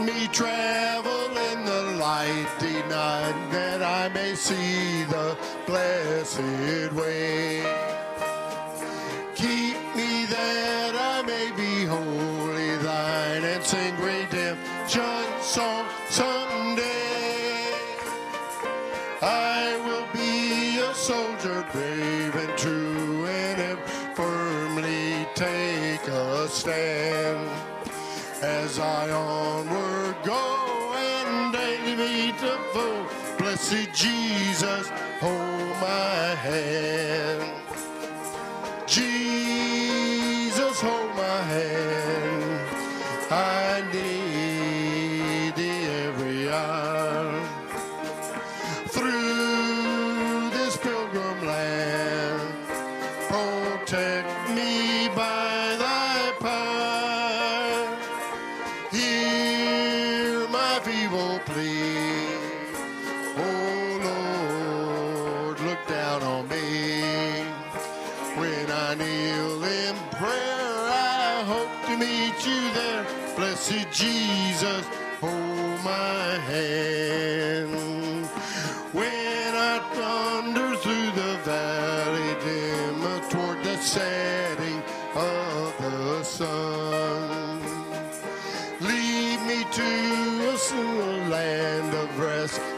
me travel in the light denied that I may see the blessed way. Keep me that I may be wholly thine and sing redemption song someday. I will be a soldier brave and true and am firmly take a stand as I onward Blessed Jesus, hold my hand.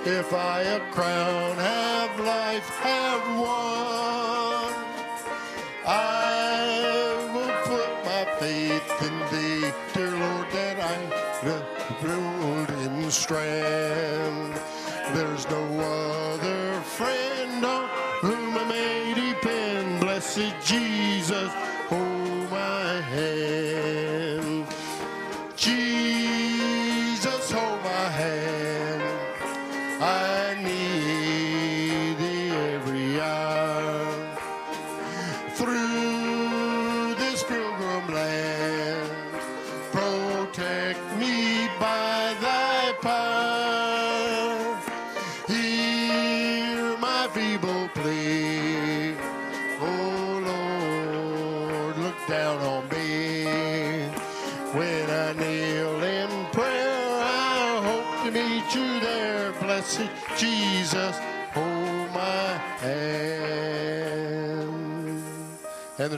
If I a crown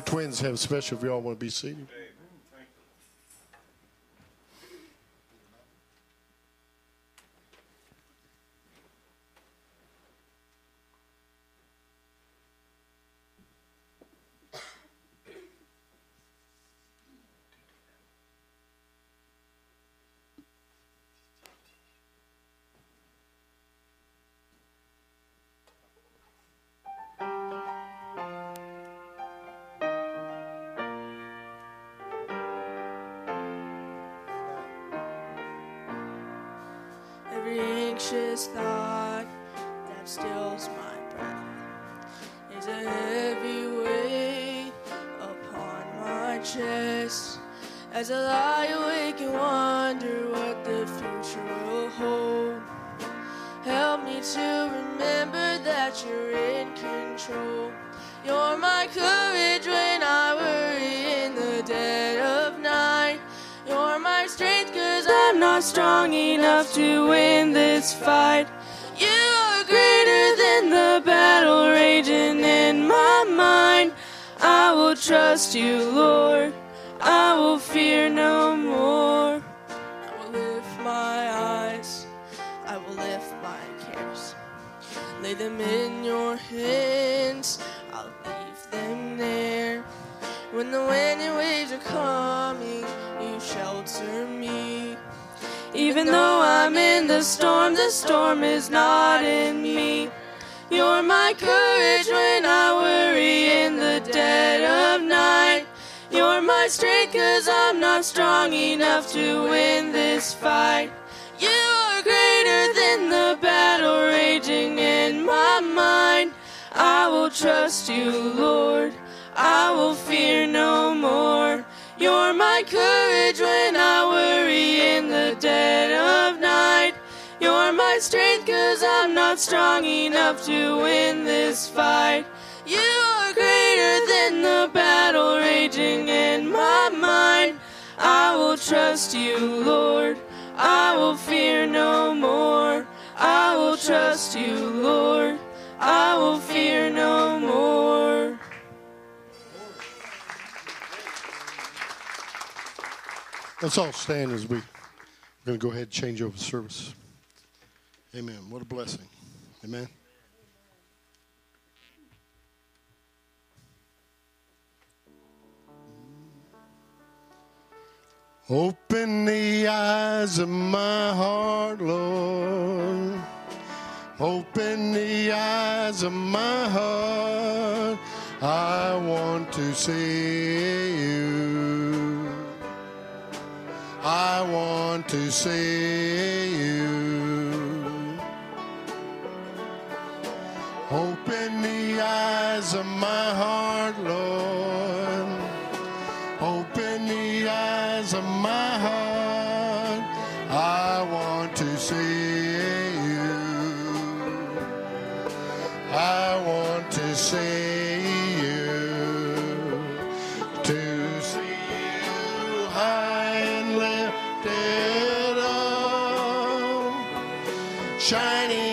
twins have special if y'all want to be seated. Anxious thought that stills my breath is a heavy weight upon my chest. As I lie awake and wonder what the future will hold, help me to remember that you're in control. You're my courage cause strong enough to win this fight. You are greater than the battle raging in my mind. I will trust you, Lord. I will fear no more. I will lift my eyes. I will lift my cares. Lay them in your hands. I'll leave them there. When the wind Even though I'm in the storm, the storm is not in me. You're my courage when I worry in the dead of night. You're my strength cause I'm not strong enough to win this fight. You are greater than the battle raging in my mind. I will trust you, Lord. I will fear no more. You're my courage when I worry in the dead of night. You're my strength cause I'm not strong enough to win this fight. You are greater than the battle raging in my mind. I will trust you, Lord. I will fear no more. I will trust you, Lord. I will fear no more. Let's all stand as we, we're going to go ahead and change over service. Amen. What a blessing. Amen. Open the eyes of my heart, Lord. Open the eyes of my heart. I want to see you. I want to see you. Open the eyes of my heart, Lord. Shining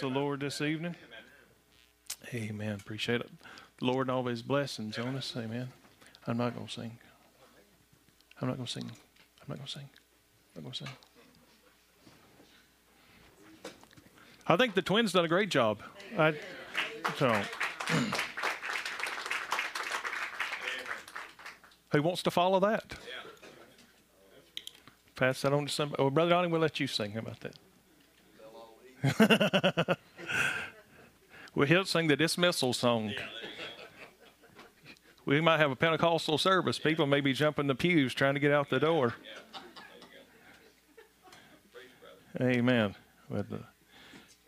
the Lord this evening. Amen. Appreciate it. Lord and all his blessings on us. Amen. I'm not going to sing. I'm not going to sing. I'm not going to sing. I'm not going to sing. I think the twins done a great job. I, so, who wants to follow that? Pass that on to somebody. Oh, Brother Donnie, we'll let you sing. About that? well, he'll sing the dismissal song. We might have a Pentecostal service. People may be jumping the pews trying to get out the door. Amen. But, uh,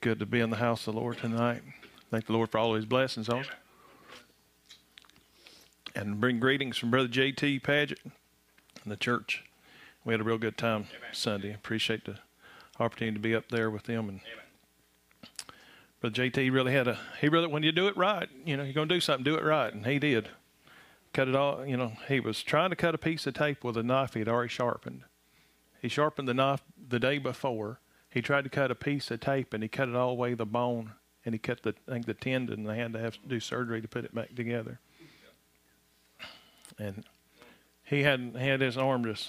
good to be in the house of the Lord tonight. Thank the Lord for all his blessings on us. And bring greetings from Brother J.T. Paget and the church. We had a real good time Sunday. Appreciate the opportunity to be up there with them and Brother JT really had a he really when you do it right, you know, you're gonna do something, do it right, and he did. Cut it all you know, he was trying to cut a piece of tape with a knife he had already sharpened. He sharpened the knife the day before. He tried to cut a piece of tape and he cut it all the way the bone and he cut the I think the tendon and they had to have to do surgery to put it back together. And he had had his arm just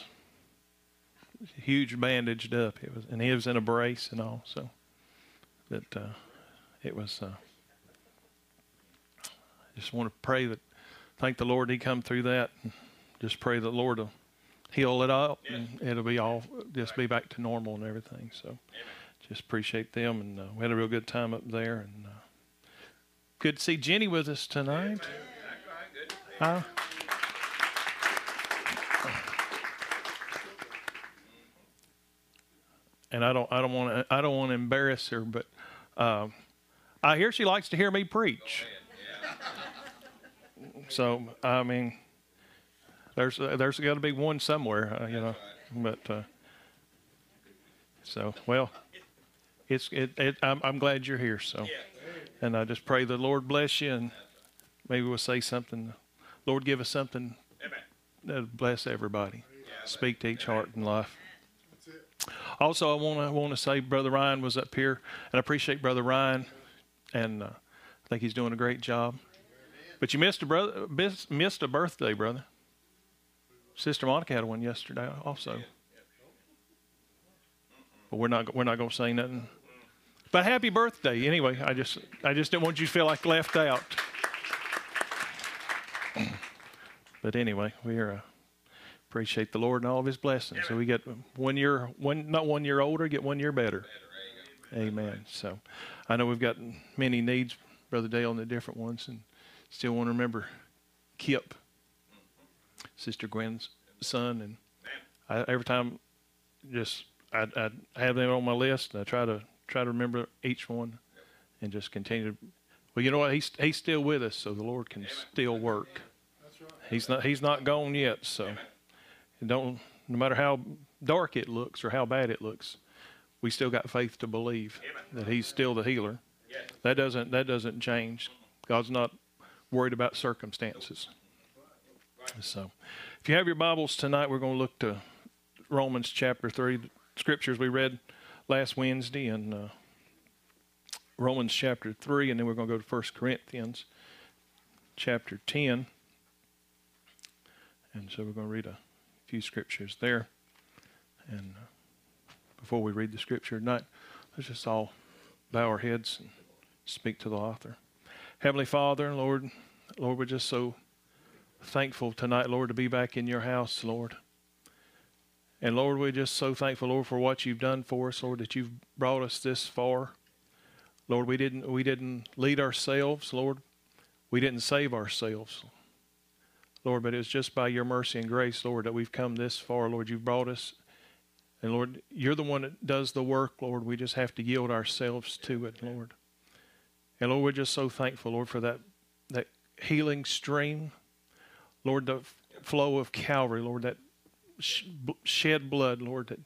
huge bandaged up. It was, and he was in a brace and all. So that uh, it was. Uh, just want to pray that, thank the Lord, he come through that. And just pray that the Lord will heal it up and it'll be all just be back to normal and everything. So just appreciate them and uh, we had a real good time up there and uh, good to see Jenny with us tonight. Huh? And I don't I don't want to I don't want to embarrass her, but um, I hear she likes to hear me preach. So I mean, there's uh, there's got to be one somewhere, uh, you know. But uh, so well, it's it, it I'm, I'm glad you're here. So, and I just pray the Lord bless you, and maybe we'll say something. Lord, give us something that bless everybody. Speak to each heart and life. Also, I want to want to say Brother Ryan was up here, and I appreciate Brother Ryan, and uh, I think he's doing a great job. But you missed a brother, miss- missed a birthday, brother. Sister Monica had one yesterday, also. but we're not we're not going to say nothing. But happy birthday anyway. I just I just didn't want you to feel like left out. but anyway, we are. Uh, appreciate the Lord and all of His blessings. So we get one year, one not one year older, get one year better. Amen. So I know we've got many needs, Brother Dale, and the different ones, and still want to remember Kip, Sister Gwen's son, and I, every time, just I, I have them on my list, and I try to try to remember each one, and just continue. To, well, you know what? He's he's still with us, so the Lord can still work. He's not he's not gone yet, so don't no matter how dark it looks or how bad it looks, we still got faith to believe that He's still the healer. That doesn't that doesn't change. God's not worried about circumstances. So, if you have your Bibles tonight, we're going to look to Romans chapter three, the scriptures we read last Wednesday, and uh, Romans chapter three, and then we're going to go to First Corinthians chapter ten. And so we're going to read a few scriptures there. And uh, before we read the scripture tonight, let's just all bow our heads and speak to the author. Heavenly Father, and Lord, Lord, we're just so thankful tonight, Lord, to be back in your house, Lord. And Lord, we're just so thankful, Lord, for what you've done for us, Lord, that you've brought us this far. Lord, we didn't we didn't lead ourselves, Lord. We didn't save ourselves. Lord, but it's just by your mercy and grace, Lord, that we've come this far. Lord, you've brought us. And Lord, you're the one that does the work, Lord. We just have to yield ourselves to it, Lord. And Lord, we're just so thankful, Lord, for that that healing stream. Lord, the flow of Calvary, Lord, that shed blood, Lord, that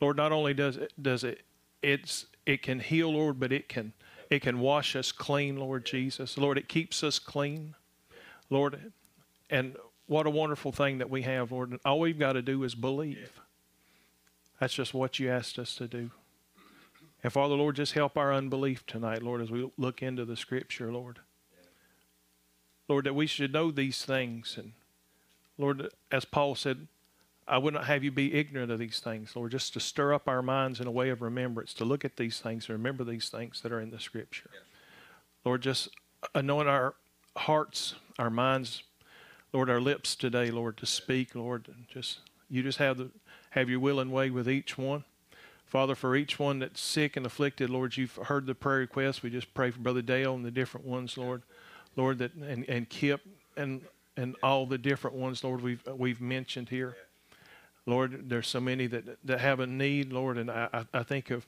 Lord, not only does it does it it's it can heal, Lord, but it can it can wash us clean, Lord Jesus. Lord, it keeps us clean. Lord, and what a wonderful thing that we have, Lord. All we've got to do is believe. That's just what you asked us to do. And Father, Lord, just help our unbelief tonight, Lord, as we look into the Scripture, Lord. Lord, that we should know these things. And Lord, as Paul said, I would not have you be ignorant of these things, Lord, just to stir up our minds in a way of remembrance, to look at these things and remember these things that are in the Scripture. Lord, just anoint our hearts, our minds, Lord, our lips today, Lord, to speak, Lord, just you just have the have your will and way with each one. Father, for each one that's sick and afflicted, Lord, you've heard the prayer requests. We just pray for Brother Dale and the different ones, Lord. Lord, that and, and Kip and and all the different ones, Lord, we've we've mentioned here. Lord, there's so many that that have a need, Lord, and I, I think of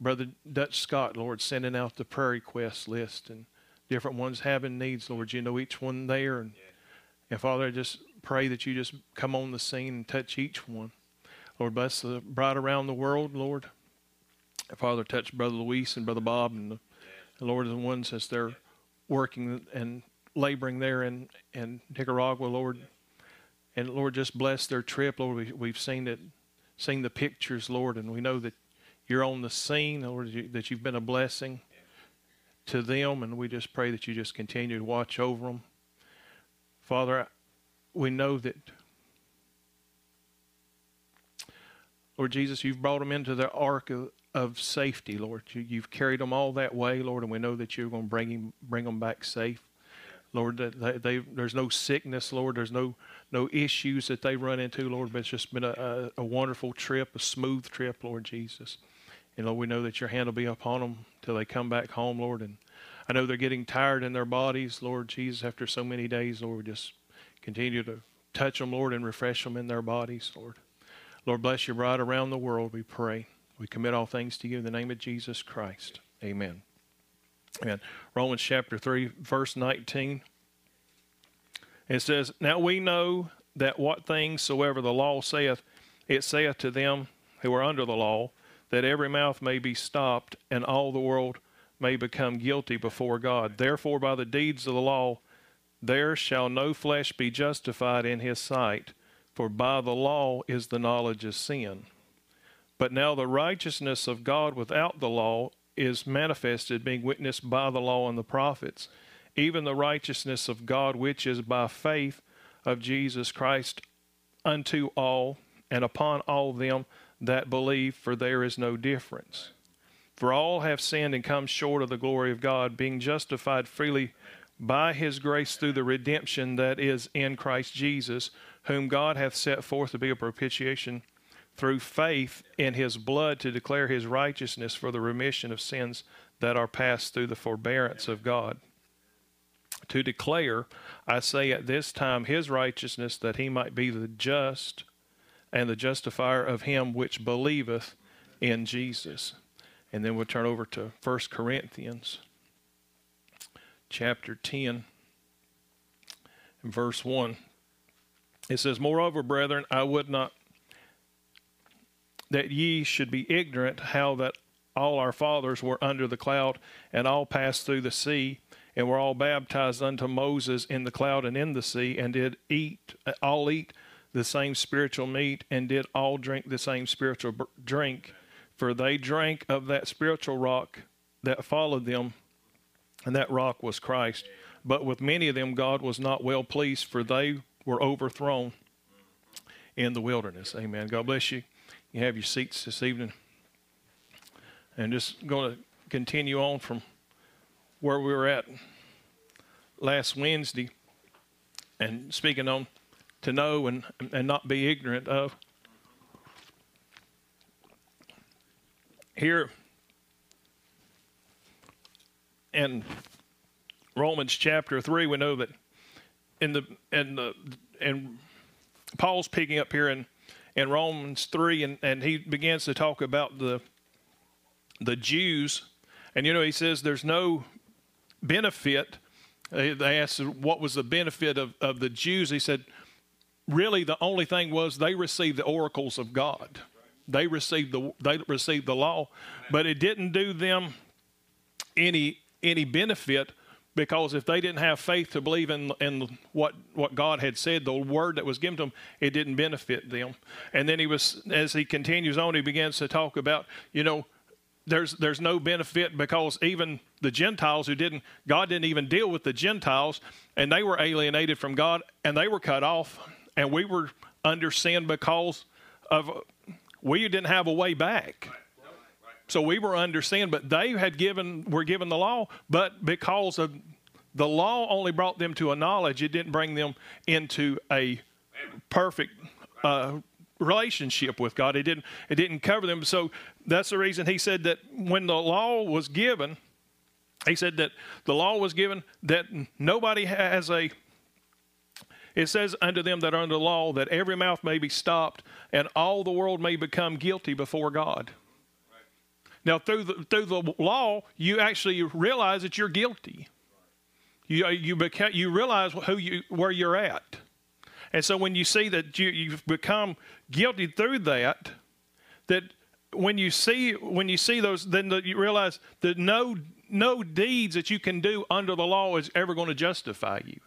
Brother Dutch Scott, Lord, sending out the prayer request list and different ones having needs, Lord. You know each one there and and Father, I just pray that you just come on the scene and touch each one. Lord, bless the bride around the world, Lord. Father, touch Brother Luis and Brother Bob and the, the Lord, the ones as they're working and laboring there in, in Nicaragua, Lord. And Lord, just bless their trip, Lord. We, we've seen it, seen the pictures, Lord, and we know that you're on the scene, Lord, that you've been a blessing to them, and we just pray that you just continue to watch over them. Father, we know that, Lord Jesus, you've brought them into the ark of, of safety, Lord. You, have carried them all that way, Lord, and we know that you're going to bring, him, bring them back safe. Lord, they, they, there's no sickness, Lord. There's no no issues that they run into, Lord. But it's just been a, a, a wonderful trip, a smooth trip, Lord Jesus. And Lord, we know that your hand will be upon them till they come back home, Lord. And I know they're getting tired in their bodies, Lord Jesus, after so many days, Lord. Just continue to touch them, Lord, and refresh them in their bodies, Lord. Lord, bless your bride around the world, we pray. We commit all things to you in the name of Jesus Christ. Amen. Amen. Romans chapter 3, verse 19. It says, Now we know that what things soever the law saith, it saith to them who are under the law, that every mouth may be stopped, and all the world may become guilty before God. Therefore, by the deeds of the law, there shall no flesh be justified in his sight, for by the law is the knowledge of sin. But now the righteousness of God without the law is manifested, being witnessed by the law and the prophets, even the righteousness of God which is by faith of Jesus Christ unto all and upon all them that believe, for there is no difference. For all have sinned and come short of the glory of God, being justified freely by his grace through the redemption that is in Christ Jesus, whom God hath set forth to be a propitiation through faith in his blood to declare his righteousness for the remission of sins that are passed through the forbearance of God. To declare, I say at this time, his righteousness, that he might be the just and the justifier of him which believeth in Jesus. And then we'll turn over to 1 Corinthians chapter 10 and verse 1. It says, Moreover, brethren, I would not that ye should be ignorant how that all our fathers were under the cloud and all passed through the sea and were all baptized unto Moses in the cloud and in the sea and did eat all eat the same spiritual meat and did all drink the same spiritual drink for they drank of that spiritual rock that followed them and that rock was Christ but with many of them God was not well pleased for they were overthrown in the wilderness amen god bless you you have your seats this evening. And just going to continue on from where we were at last Wednesday and speaking on to know and, and not be ignorant of. Here in Romans chapter 3, we know that in the, in the, and Paul's picking up here in in Romans 3, and, and he begins to talk about the, the Jews. And, you know, he says there's no benefit. Uh, they asked what was the benefit of, of the Jews. He said, really, the only thing was they received the oracles of God. They received the they received the law, but it didn't do them any any benefit because if they didn't have faith to believe in, in what, what God had said, the word that was given to them, it didn't benefit them. And then he was, as he continues on, he begins to talk about, you know, there's there's no benefit because even the Gentiles who didn't God didn't even deal with the Gentiles and they were alienated from God and they were cut off and we were under sin because of we didn't have a way back. So we were under sin, but they had given were given the law, but because of the law only brought them to a knowledge, it didn't bring them into a perfect uh, relationship with God. It didn't it didn't cover them. So that's the reason he said that when the law was given, he said that the law was given that nobody has a it says unto them that are under the law that every mouth may be stopped and all the world may become guilty before God. Now, through the, through the law, you actually realize that you're guilty. You, you, become, you realize who you, where you're at. And so when you see that you, you've become guilty through that, that when you see when you see those, then the, you realize that no no deeds that you can do under the law is ever going to justify you.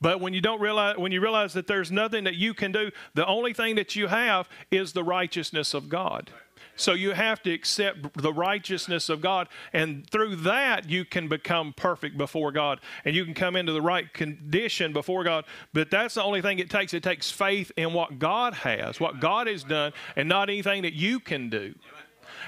But when you don't realize, when you realize that there's nothing that you can do, the only thing that you have is the righteousness of God. So you have to accept the righteousness of God. And through that, you can become perfect before God and you can come into the right condition before God. But that's the only thing it takes. It takes faith in what God has, what God has done, and not anything that you can do.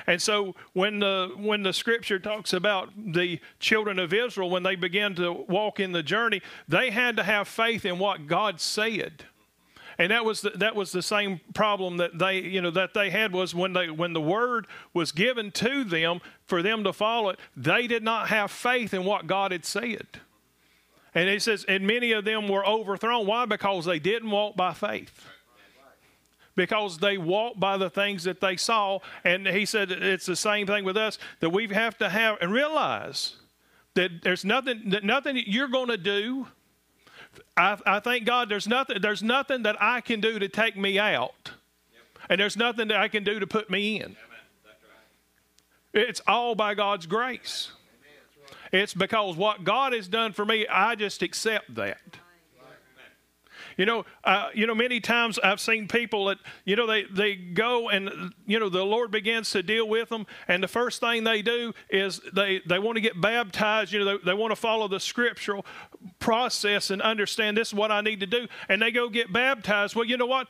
And so when the when the scripture talks about the children of Israel when they began to walk in the journey, they had to have faith in what God said. And that was the, that was the same problem that they you know that they had was when they when the word was given to them for them to follow it they did not have faith in what God had said. And he says and many of them were overthrown. Why? Because they didn't walk by faith because they walked by the things that they saw and he said it's the same thing with us that we have to have and realize that there's nothing that nothing you're going to do I, I thank God there's nothing, there's nothing that I can do to take me out. And there's nothing that I can do to put me in. It's all by God's grace. It's because what God has done for me, I just accept that. You know, uh, you know, many times I've seen people that, you know, they, they go and, you know, the Lord begins to deal with them, and the first thing they do is they, they want to get baptized. You know, they, they want to follow the scriptural process and understand this is what I need to do, and they go get baptized. Well, you know what?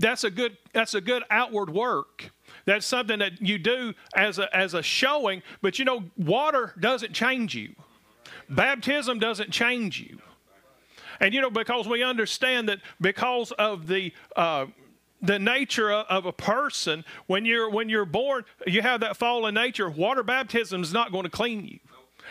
that's a good that's a good outward work. That's something that you do as a as a showing, but you know, water doesn't change you. Baptism doesn't change you. And you know, because we understand that because of the uh, the nature of a person, when you're when you're born, you have that fallen nature. Water baptism is not going to clean you.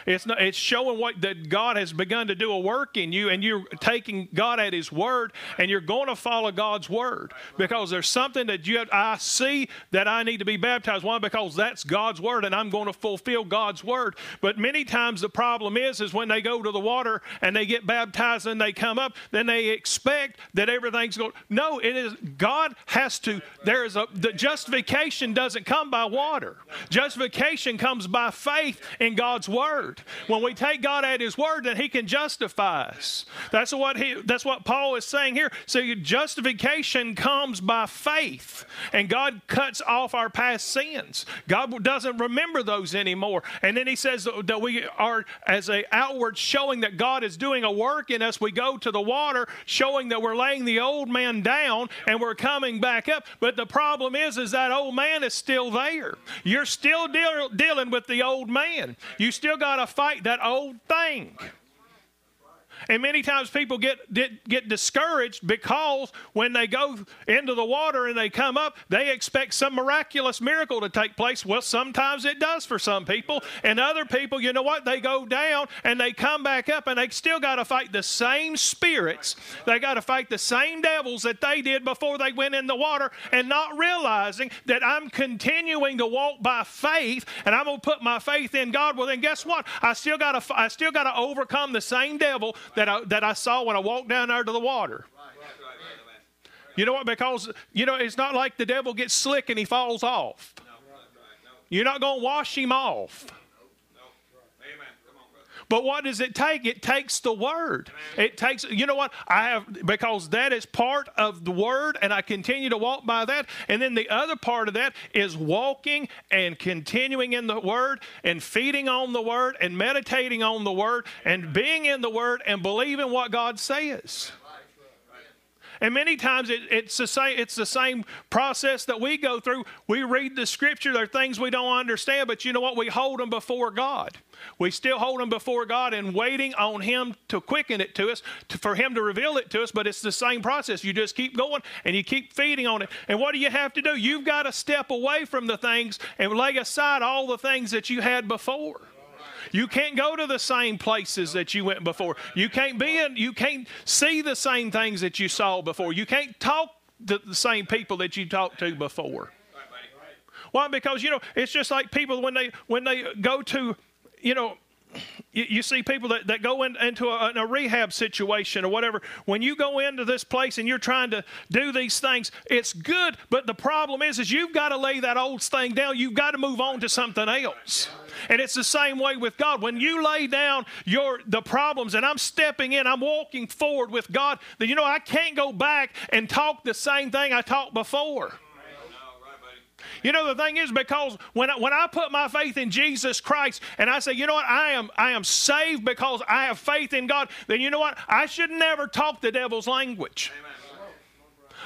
It's not, it's showing what that God has begun to do a work in you, and you're taking God at His word, and you're going to follow God's word because there's something that you have, I see that I need to be baptized. Why? Because that's God's word, and I'm going to fulfill God's word. But many times the problem is, is when they go to the water and they get baptized and they come up, then they expect that everything's going. No, it is God has to. There is a the justification doesn't come by water. Justification comes by faith in God's word word. When we take God at His word, then He can justify us. That's what he. That's what Paul is saying here. So justification comes by faith, and God cuts off our past sins. God doesn't remember those anymore. And then He says that we are as a outward showing that God is doing a work in us. We go to the water, showing that we're laying the old man down and we're coming back up. But the problem is, is that old man is still there. You're still deal, dealing with the old man. You still got to fight that old thing. And many times people get, get, discouraged because when they go into the water and they come up, they expect some miraculous miracle to take place. Well, sometimes it does for some people. And other people, you know what? They go down and they come back up and they still got to fight the same spirits. They got to fight the same devils that they did before they went in the water and not realizing that I'm continuing to walk by faith and I'm going to put my faith in God. Well, then guess what? I still got to I still got to overcome the same devil that I, that I saw when I walked down there to the water. You know what? Because, you know, it's not like the devil gets slick and he falls off. You're not going to wash him off. But what does it take? It takes the word. It takes, you know what? I have, because that is part of the word, and I continue to walk by that. And then the other part of that is walking and continuing in the word and feeding on the word and meditating on the word and being in the word and believing what God says. And many times it, it's, the same, it's the same process that we go through. We read the scripture, there are things we don't understand, but you know what? We hold them before God. We still hold them before God and waiting on Him to quicken it to us, to, for Him to reveal it to us, but it's the same process. You just keep going and you keep feeding on it. And what do you have to do? You've got to step away from the things and lay aside all the things that you had before. You can't go to the same places that you went before. You can't be in, you can't see the same things that you saw before. You can't talk to the same people that you talked to before. Why? Because you know, it's just like people when they when they go to, you know, you, you, see people that, that go in, into a, a, rehab situation or whatever. When you go into this place and you're trying to do these things, it's good, but the problem is, is you've got to lay that old thing down. You've got to move on to something else. And it's the same way with God. When you lay down your the problems and I'm stepping in, I'm walking forward with God, then you know I can't go back and talk the same thing I talked before. You know, the thing is, because when I, when I put my faith in Jesus Christ and I say, you know what, I am, I am saved because I have faith in God, then you know what? I should never talk the devil's language.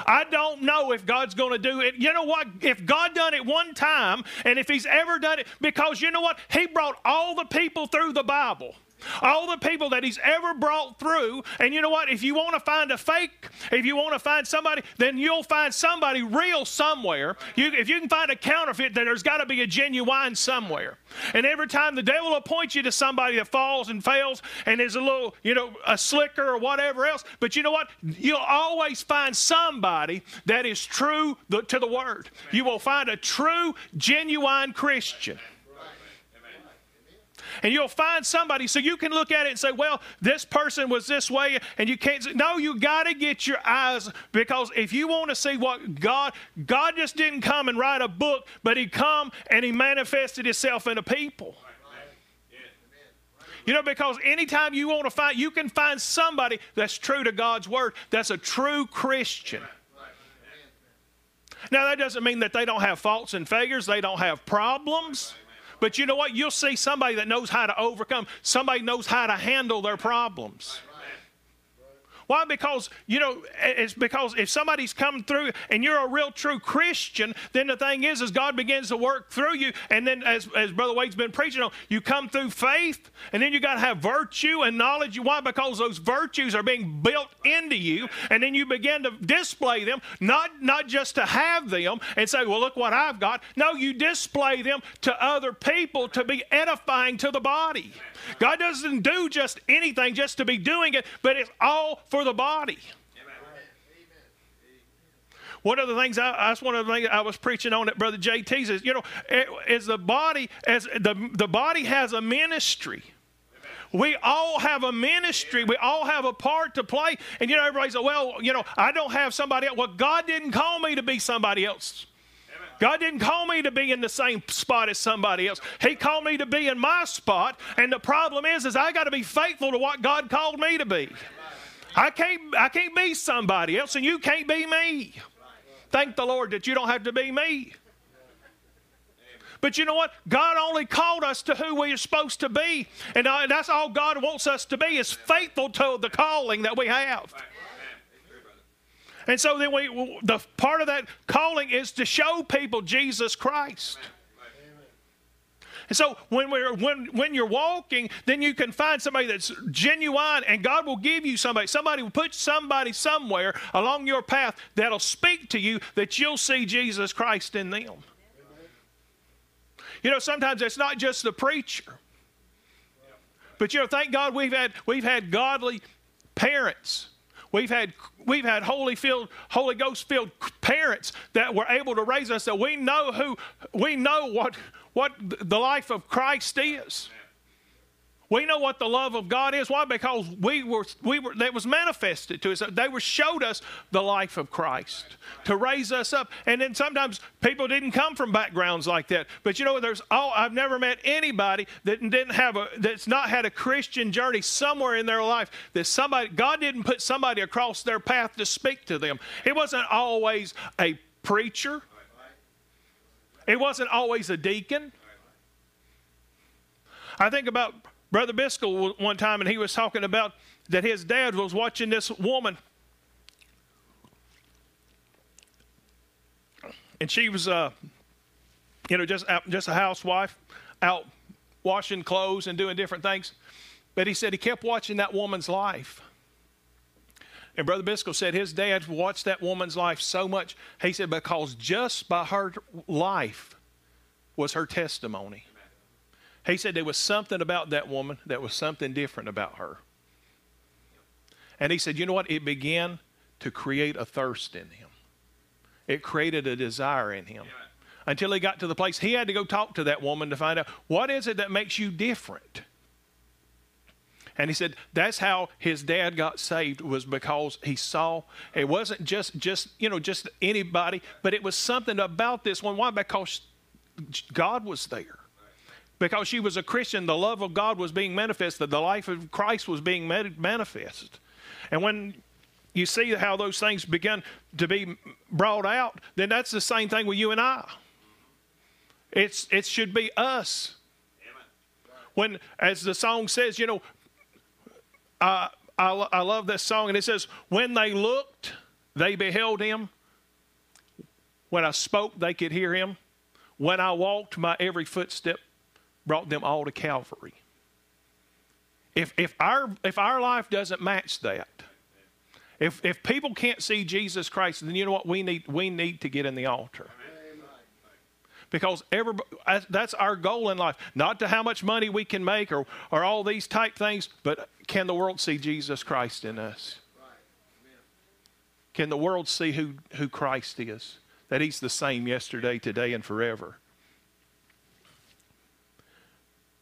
I don't know if God's going to do it. You know what? If God done it one time, and if He's ever done it, because you know what? He brought all the people through the Bible all the people that he's ever brought through. And you know what? If you want to find a fake, if you want to find somebody, then you'll find somebody real somewhere. You, if you can find a counterfeit, then there's got to be a genuine somewhere. And every time the devil point you to somebody that falls and fails and is a little, you know, a slicker or whatever else. But you know what? You'll always find somebody that is true to the word. You will find a true, genuine Christian. And you'll find somebody so you can look at it and say, well, this person was this way, and you can't. Say, no, you got to get your eyes because if you want to see what God, God just didn't come and write a book, but He come and He manifested Himself in a people. You know, because anytime you want to find, you can find somebody that's true to God's word, that's a true Christian. Now, that doesn't mean that they don't have faults and failures, they don't have problems. But you know what? You'll see somebody that knows how to overcome, somebody knows how to handle their problems. Why? Because, you know, it's because if somebody's come through and you're a real true Christian, then the thing is, is God begins to work through you. And then, as, as Brother Wade's been preaching on, you come through faith, and then you got to have virtue and knowledge. Why? Because those virtues are being built into you, and then you begin to display them, not, not just to have them and say, well, look what I've got. No, you display them to other people to be edifying to the body. God doesn't do just anything just to be doing it, but it's all for the body. One of the things I, that's one of the things I was preaching on at Brother JT's is, you know, is the body as the the body has a ministry. We all have a ministry. We all have a part to play. And you know, everybody's like, well, you know, I don't have somebody else. Well, God didn't call me to be somebody else. God didn't call me to be in the same spot as somebody else. He called me to be in my spot. And the problem is, is I got to be faithful to what God called me to be. I can't, I can't be somebody else, and you can't be me. Thank the Lord that you don't have to be me. But you know what? God only called us to who we are supposed to be. And that's all God wants us to be is faithful to the calling that we have. And so then we the part of that calling is to show people Jesus Christ. And so when we're when when you're walking, then you can find somebody that's genuine, and God will give you somebody. Somebody will put somebody somewhere along your path that'll speak to you that you'll see Jesus Christ in them. You know, sometimes it's not just the preacher. But you know, thank God we've had we've had godly parents We've had we've had Holy filled, Holy Ghost filled parents that were able to raise us that we know who we know what what the life of Christ is. We know what the love of God is. Why? Because we were, we were, that was manifested to us. They were showed us the life of Christ to raise us up. And then sometimes people didn't come from backgrounds like that. But you know, there's oh, I've never met anybody that didn't have a that's not had a Christian journey somewhere in their life that somebody God didn't put somebody across their path to speak to them. It wasn't always a preacher. It wasn't always a deacon. I think about Brother Biscoe one time, and he was talking about that his dad was watching this woman. And she was, uh, you know, just out, just a housewife, out washing clothes and doing different things. But he said he kept watching that woman's life. And Brother Biscoe said his dad watched that woman's life so much. He said because just by her life was her testimony. He said there was something about that woman that was something different about her. And he said, you know what? It began to create a thirst in him, it created a desire in him. Until he got to the place he had to go talk to that woman to find out what is it that makes you different. And he said that's how his dad got saved was because he saw it wasn't just just you know just anybody, but it was something about this one. Why? Because God was there because she was a Christian, the love of God was being manifested, the life of Christ was being manifested. And when you see how those things begin to be brought out, then that's the same thing with you and I. It's, it should be us. When, as the song says, you know, I, I, I love this song, and it says, When they looked, they beheld him. When I spoke, they could hear him. When I walked, my every footstep brought them all to Calvary. If, if, our, if our life doesn't match that, if, if people can't see Jesus Christ, then you know what? We need, we need to get in the altar. Because that's our goal in life. Not to how much money we can make or, or all these type things, but can the world see Jesus Christ in us? Can the world see who, who Christ is? That He's the same yesterday, today, and forever.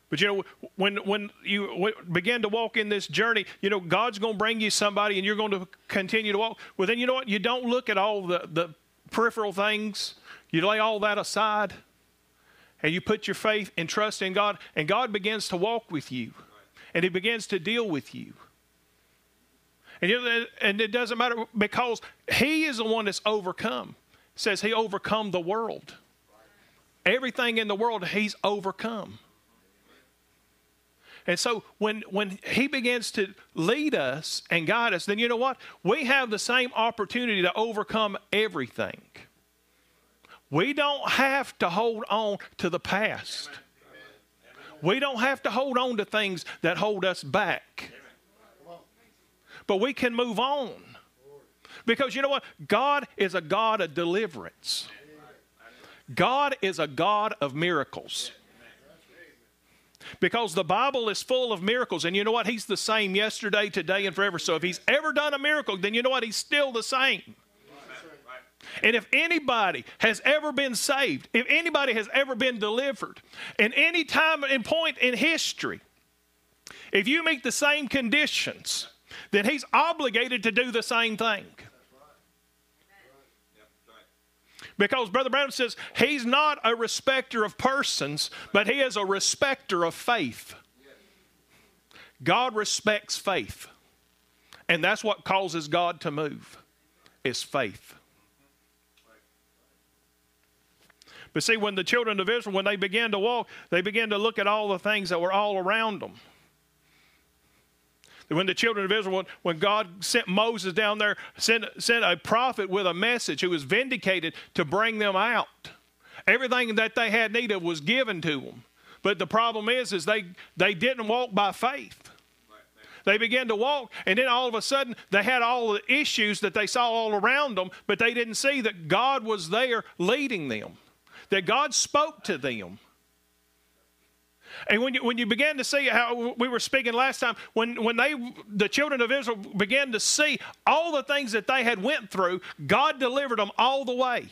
But you know, when when you begin to walk in this journey, you know God's going to bring you somebody, and you're going to continue to walk. Well, then you know what? You don't look at all the the peripheral things. You lay all that aside, and you put your faith and trust in God, and God begins to walk with you, and He begins to deal with you. And, you know, and it doesn't matter because He is the one that's overcome. It says He overcome the world. Everything in the world He's overcome. And so when when he begins to lead us and guide us, then you know what? We have the same opportunity to overcome everything. We don't have to hold on to the past. We don't have to hold on to things that hold us back. But we can move on. Because you know what? God is a God of deliverance. God is a God of miracles. Because the Bible is full of miracles. And you know what? He's the same yesterday, today, and forever. So if He's ever done a miracle, then you know what? He's still the same. And if anybody has ever been saved, if anybody has ever been delivered, in any time and point in history, if you meet the same conditions, then he's obligated to do the same thing. Because Brother Branham says he's not a respecter of persons, but he is a respecter of faith. God respects faith. And that's what causes God to move, is faith. But see, when the children of Israel, when they began to walk, they began to look at all the things that were all around them. When the children of Israel, when God sent Moses down there, sent, sent a prophet with a message who was vindicated to bring them out. Everything that they had need of was given to them. But the problem is, is they, they didn't walk by faith. They began to walk, and then all of a sudden they had all the issues that they saw all around them, but they didn't see that God was there leading them that God spoke to them. And when you, when you began to see how we were speaking last time, when, when they, the children of Israel began to see all the things that they had went through, God delivered them all the way.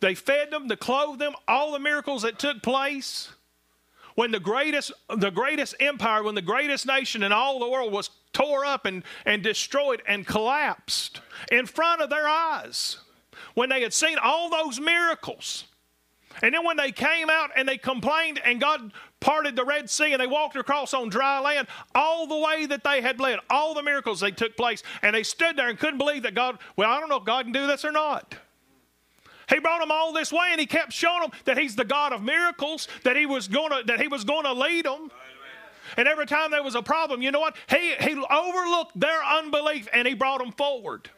They fed them, they clothed them, all the miracles that took place. When the greatest, the greatest empire, when the greatest nation in all the world was tore up and, and destroyed and collapsed in front of their eyes. When they had seen all those miracles, and then when they came out and they complained, and God parted the Red Sea and they walked across on dry land, all the way that they had led, all the miracles they took place, and they stood there and couldn't believe that God, well, I don't know if God can do this or not. He brought them all this way, and he kept showing them that he's the God of miracles, that he was going to that he was going to lead them. And every time there was a problem, you know what? He he overlooked their unbelief and he brought them forward.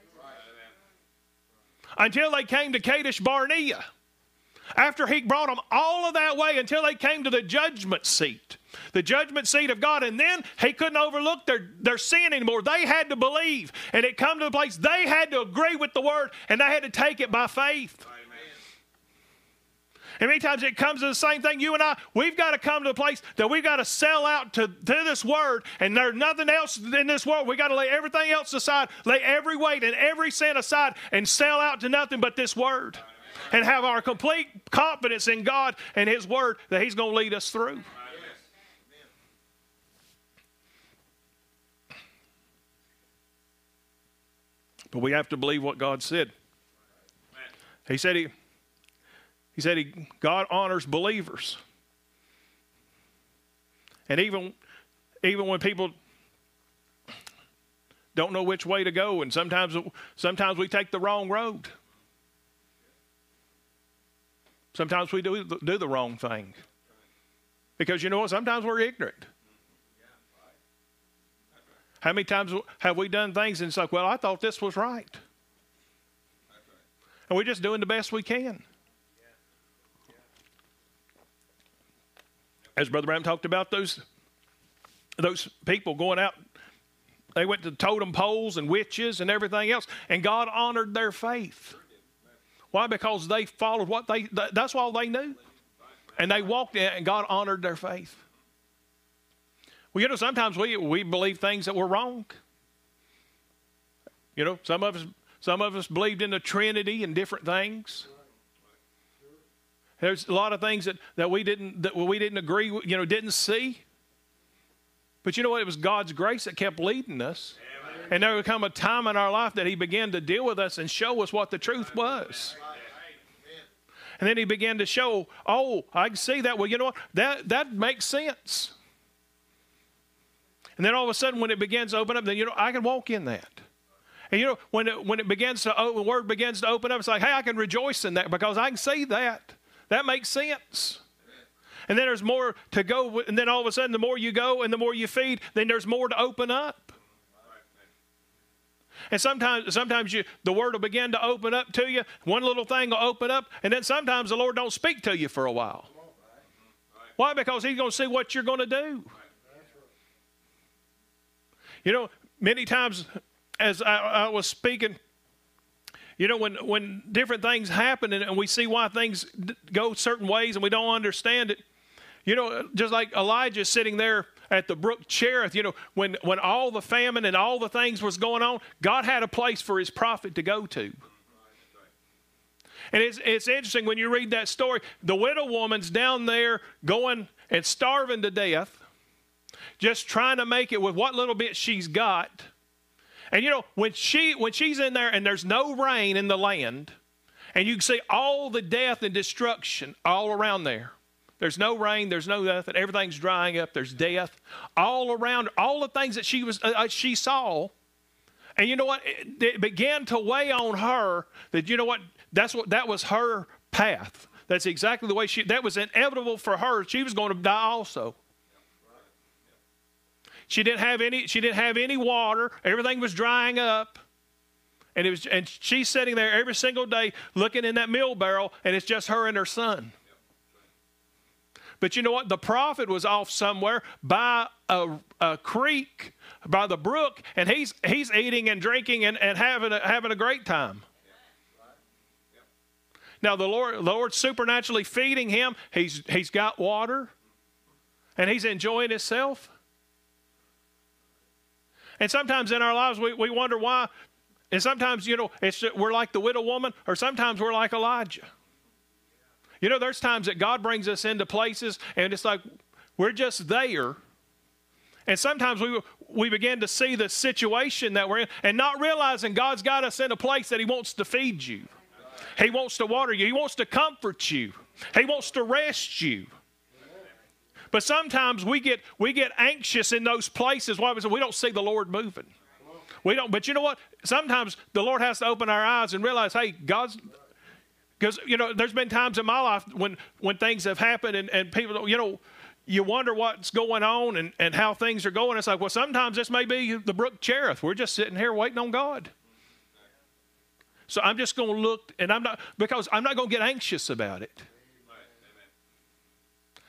Until they came to Kadesh Barnea. After he brought them all of that way until they came to the judgment seat, the judgment seat of God, and then he couldn't overlook their, their sin anymore. They had to believe, and it come to the place they had to agree with the word, and they had to take it by faith. And many times it comes to the same thing. You and I, we've got to come to a place that we've got to sell out to, to this word, and there's nothing else in this world. We've got to lay everything else aside, lay every weight and every sin aside, and sell out to nothing but this word and have our complete confidence in God and His Word that He's going to lead us through. But we have to believe what God said. He said he, he said he, God honors believers. And even, even when people don't know which way to go, and sometimes, sometimes we take the wrong road. Sometimes we do, do the wrong thing. Because you know what? Sometimes we're ignorant. How many times have we done things and it's like, well, I thought this was right? And we're just doing the best we can. As Brother Branham talked about those, those people going out, they went to totem poles and witches and everything else, and God honored their faith. Why? Because they followed what they, that's all they knew. And they walked in and God honored their faith. Well, you know, sometimes we, we believe things that were wrong. You know, some of us, some of us believed in the Trinity and different things. There's a lot of things that, that we didn't that we didn't agree, with, you know, didn't see. But you know what? It was God's grace that kept leading us. And there would come a time in our life that He began to deal with us and show us what the truth was. And then He began to show, oh, I can see that. Well, you know what? That, that makes sense. And then all of a sudden, when it begins to open up, then, you know, I can walk in that. And you know, when it, when it begins to, oh, the word begins to open up, it's like, hey, I can rejoice in that because I can see that. That makes sense. and then there's more to go, and then all of a sudden, the more you go and the more you feed, then there's more to open up. And sometimes, sometimes you, the word will begin to open up to you. One little thing will open up, and then sometimes the Lord don't speak to you for a while. Why? Because He's going to see what you're going to do. You know, many times as I, I was speaking, you know, when, when different things happen and, and we see why things d- go certain ways and we don't understand it, you know, just like Elijah sitting there at the brook Cherith, you know, when, when all the famine and all the things was going on, God had a place for his prophet to go to. And it's, it's interesting when you read that story, the widow woman's down there going and starving to death, just trying to make it with what little bit she's got. And you know, when she when she's in there and there's no rain in the land, and you can see all the death and destruction all around there. There's no rain, there's no nothing, everything's drying up, there's death all around, all the things that she was uh, uh she saw. And you know what? It, it began to weigh on her that you know what? That's what that was her path. That's exactly the way she that was inevitable for her. She was going to die also. She didn't have any she didn't have any water. Everything was drying up. And it was and she's sitting there every single day looking in that mill barrel and it's just her and her son. But you know what? The prophet was off somewhere by a, a creek, by the brook, and he's he's eating and drinking and, and having a, having a great time. Now the Lord Lord supernaturally feeding him. He's he's got water, and he's enjoying himself. And sometimes in our lives, we, we wonder why. And sometimes, you know, it's, we're like the widow woman, or sometimes we're like Elijah. You know, there's times that God brings us into places, and it's like we're just there. And sometimes we, we begin to see the situation that we're in and not realizing God's got us in a place that He wants to feed you. He wants to water you. He wants to comfort you. He wants to rest you. But sometimes we get we get anxious in those places. Why? We don't see the Lord moving. We don't. But you know what? Sometimes the Lord has to open our eyes and realize, hey, God's. Because you know, there's been times in my life when when things have happened and, and people, you know, you wonder what's going on and, and how things are going. It's like, well, sometimes this may be the brook Cherith. We're just sitting here waiting on God. So I'm just going to look, and I'm not because I'm not going to get anxious about it.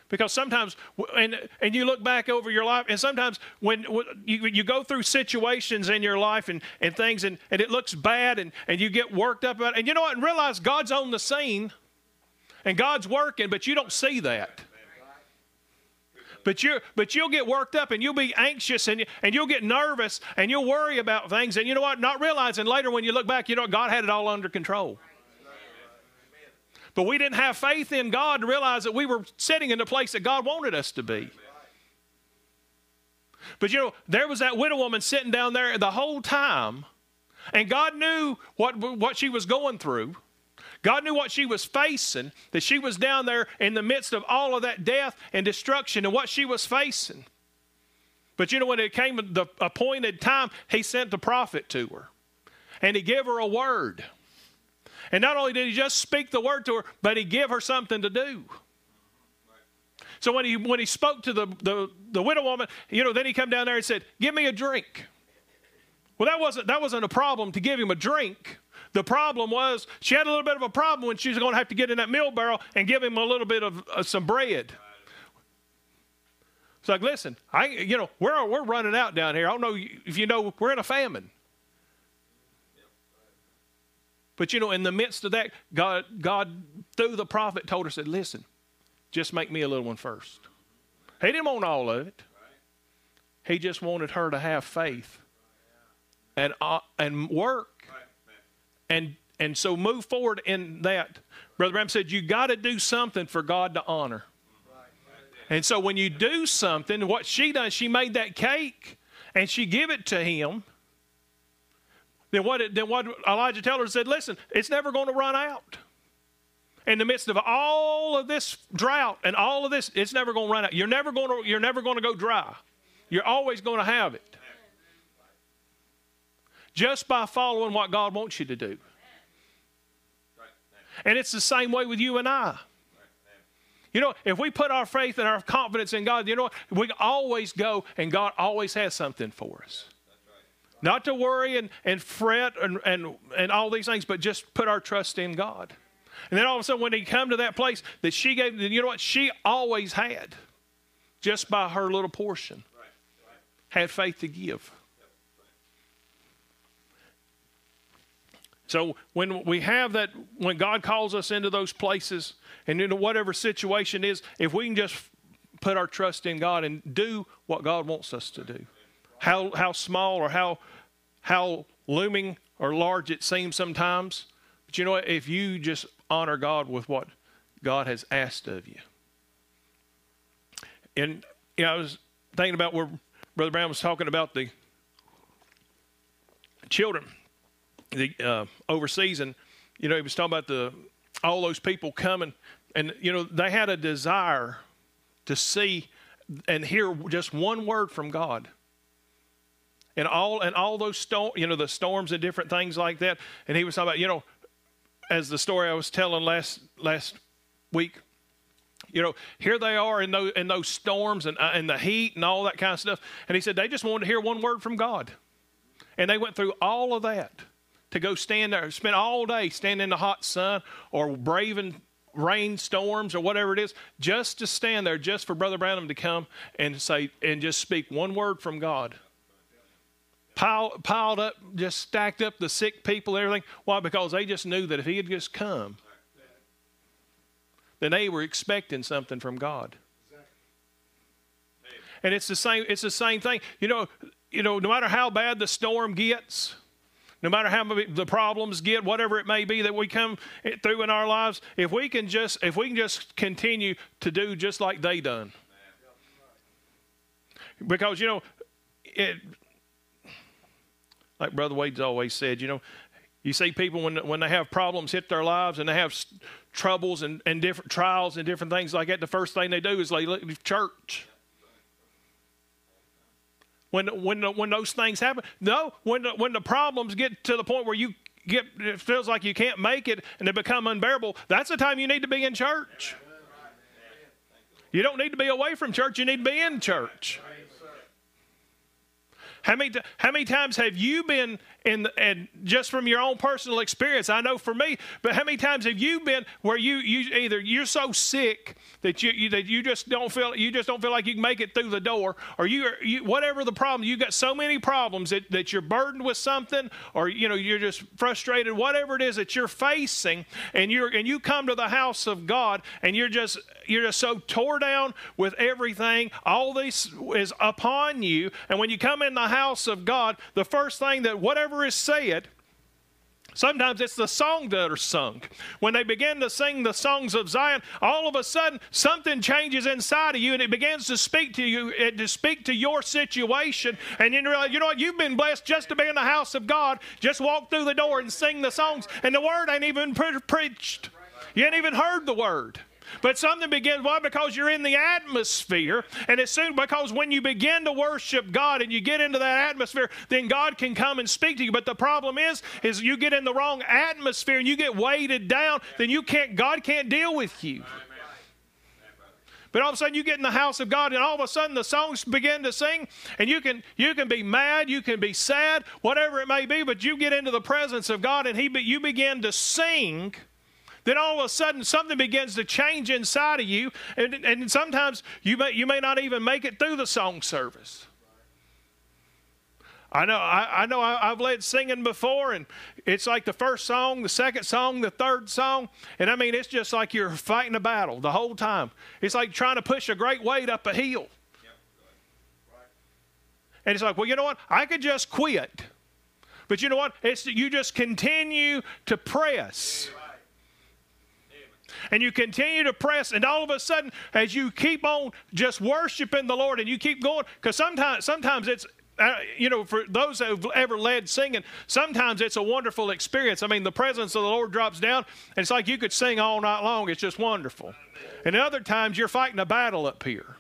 Because sometimes, and, and you look back over your life, and sometimes when, when you, you go through situations in your life and, and things, and, and it looks bad, and, and you get worked up about it, and you know what? And realize God's on the scene, and God's working, but you don't see that. But you but you'll get worked up and you'll be anxious and and you'll get nervous and you'll worry about things and you know what? Not realizing later when you look back, you know God had it all under control. But we didn't have faith in God to realize that we were sitting in the place that God wanted us to be. But you know, there was that widow woman sitting down there the whole time, and God knew what, what she was going through. God knew what she was facing, that she was down there in the midst of all of that death and destruction and what she was facing. But you know, when it came the appointed time, he sent the prophet to her. And he gave her a word. And not only did he just speak the word to her, but he gave her something to do. So when he when he spoke to the, the, the widow woman, you know, then he come down there and said, Give me a drink. Well, that wasn't that wasn't a problem to give him a drink. The problem was she had a little bit of a problem when she was going to have to get in that mill barrel and give him a little bit of uh, some bread. It's like, listen, I, you know, we're, we're running out down here. I don't know if you know, we're in a famine. But you know, in the midst of that, God, God through the prophet told her, said, listen, just make me a little one first. He didn't want all of it. He just wanted her to have faith and, uh, and work. And, and so move forward in that. Brother Branham said, you got to do something for God to honor. And so when you do something, what she done, she made that cake and she give it to him then what, then what Elijah her said, listen, it's never going to run out. In the midst of all of this drought and all of this, it's never going to run out. You're never going to, you're never going to go dry. You're always going to have it. Just by following what God wants you to do. And it's the same way with you and I. You know, if we put our faith and our confidence in God, you know? We always go and God always has something for us. Not to worry and, and fret and, and, and all these things, but just put our trust in God. And then all of a sudden, when he come to that place that she gave, then you know what? She always had, just by her little portion, had faith to give. So when we have that, when God calls us into those places and into whatever situation is, if we can just put our trust in God and do what God wants us to do, how how small or how how looming or large it seems sometimes, but you know what? If you just honor God with what God has asked of you, and you know, I was thinking about where Brother Branham was talking about the children the uh, overseas, and you know he was talking about the all those people coming, and you know they had a desire to see and hear just one word from God. And all and all those storm, you know, the storms and different things like that. And he was talking about, you know, as the story I was telling last last week. You know, here they are in those in those storms and uh, and the heat and all that kind of stuff. And he said they just wanted to hear one word from God, and they went through all of that to go stand there, spend all day standing in the hot sun or braving rainstorms or whatever it is, just to stand there, just for Brother Branham to come and say and just speak one word from God. Piled, piled up, just stacked up the sick people everything. Why? Because they just knew that if he had just come, then they were expecting something from God. And it's the same. It's the same thing. You know. You know. No matter how bad the storm gets, no matter how the problems get, whatever it may be that we come through in our lives, if we can just if we can just continue to do just like they done, because you know, it like Brother Wade's always said, you know, you see people when when they have problems hit their lives and they have troubles and, and different trials and different things like that, the first thing they do is they leave church when when when those things happen. No, when the, when the problems get to the point where you get it feels like you can't make it and they become unbearable. That's the time you need to be in church. You don't need to be away from church. You need to be in church. How many, how many times have you been the, and just from your own personal experience, I know for me, but how many times have you been where you, you either you're so sick that you, you, that you just don't feel you just don't feel like you can make it through the door, or you, you whatever the problem, you got so many problems that, that you're burdened with something, or you know you're just frustrated, whatever it is that you're facing, and you're and you come to the house of God, and you're just you're just so tore down with everything. All this is upon you, and when you come in the house of God, the first thing that whatever is said Sometimes it's the song that are sung. When they begin to sing the songs of Zion, all of a sudden something changes inside of you and it begins to speak to you, to speak to your situation. And you realize, you know what, you've been blessed just to be in the house of God. Just walk through the door and sing the songs. And the word ain't even pre- preached. You ain't even heard the word. But something begins, why? Because you're in the atmosphere. And it's soon because when you begin to worship God and you get into that atmosphere, then God can come and speak to you. But the problem is, is you get in the wrong atmosphere and you get weighted down, then you can't, God can't deal with you. But all of a sudden you get in the house of God and all of a sudden the songs begin to sing and you can you can be mad, you can be sad, whatever it may be, but you get into the presence of God and he you begin to sing then all of a sudden something begins to change inside of you, and, and sometimes you may, you may not even make it through the song service. I know, I, I know I, have led singing before, and it's like the first song, the second song, the third song. And I mean, it's just like you're fighting a battle the whole time. It's like trying to push a great weight up a hill. And it's like, well, you know what? I could just quit. But you know what? It's you just continue to press and you continue to press, and all of a sudden, as you keep on just worshiping the Lord and you keep going, because sometimes sometimes it's uh, you know, for those who've ever led singing, sometimes it's a wonderful experience. I mean, the presence of the Lord drops down, and it's like you could sing all night long. It's just wonderful. And other times, you're fighting a battle up here.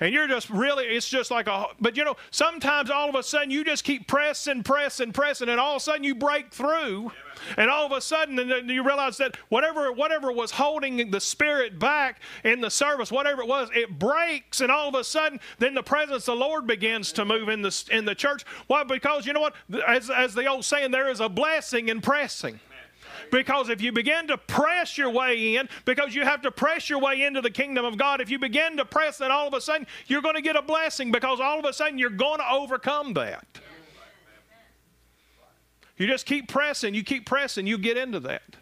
And you're just really, it's just like a, but you know, sometimes all of a sudden you just keep pressing, pressing, pressing, and all of a sudden you break through. And all of a sudden, and you realize that whatever, whatever was holding the spirit back in the service, whatever it was, it breaks, and all of a sudden, then the presence of the Lord begins to move in the in the church. Why? Because you know what? As as the old saying, there is a blessing in pressing. Because if you begin to press your way in, because you have to press your way into the kingdom of God, if you begin to press, then all of a sudden you're going to get a blessing because all of a sudden you're going to overcome that. You just keep pressing, you keep pressing, you get into that.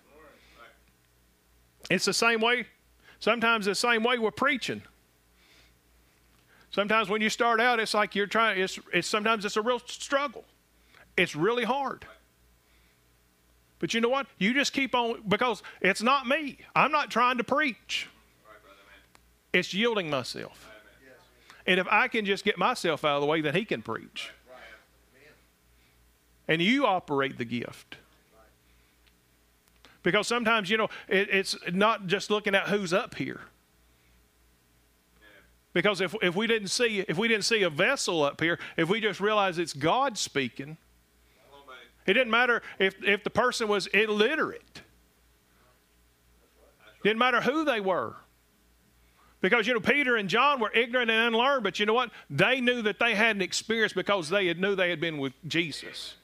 It's the same way, sometimes the same way we're preaching. Sometimes when you start out, it's like you're trying, it's, it's sometimes it's a real struggle. It's really hard. But you know what? You just keep on, because it's not me. I'm not trying to preach, it's yielding myself. And if I can just get myself out of the way, then He can preach. And you operate the gift. Because sometimes, you know, it, it's not just looking at who's up here. Because if, if we didn't see if we didn't see a vessel up here, if we just realize it's God speaking, it didn't matter if, if the person was illiterate. It didn't matter who they were. Because, you know, Peter and John were ignorant and unlearned, but you know what? They knew that they had an experience because they had, knew they had been with Jesus.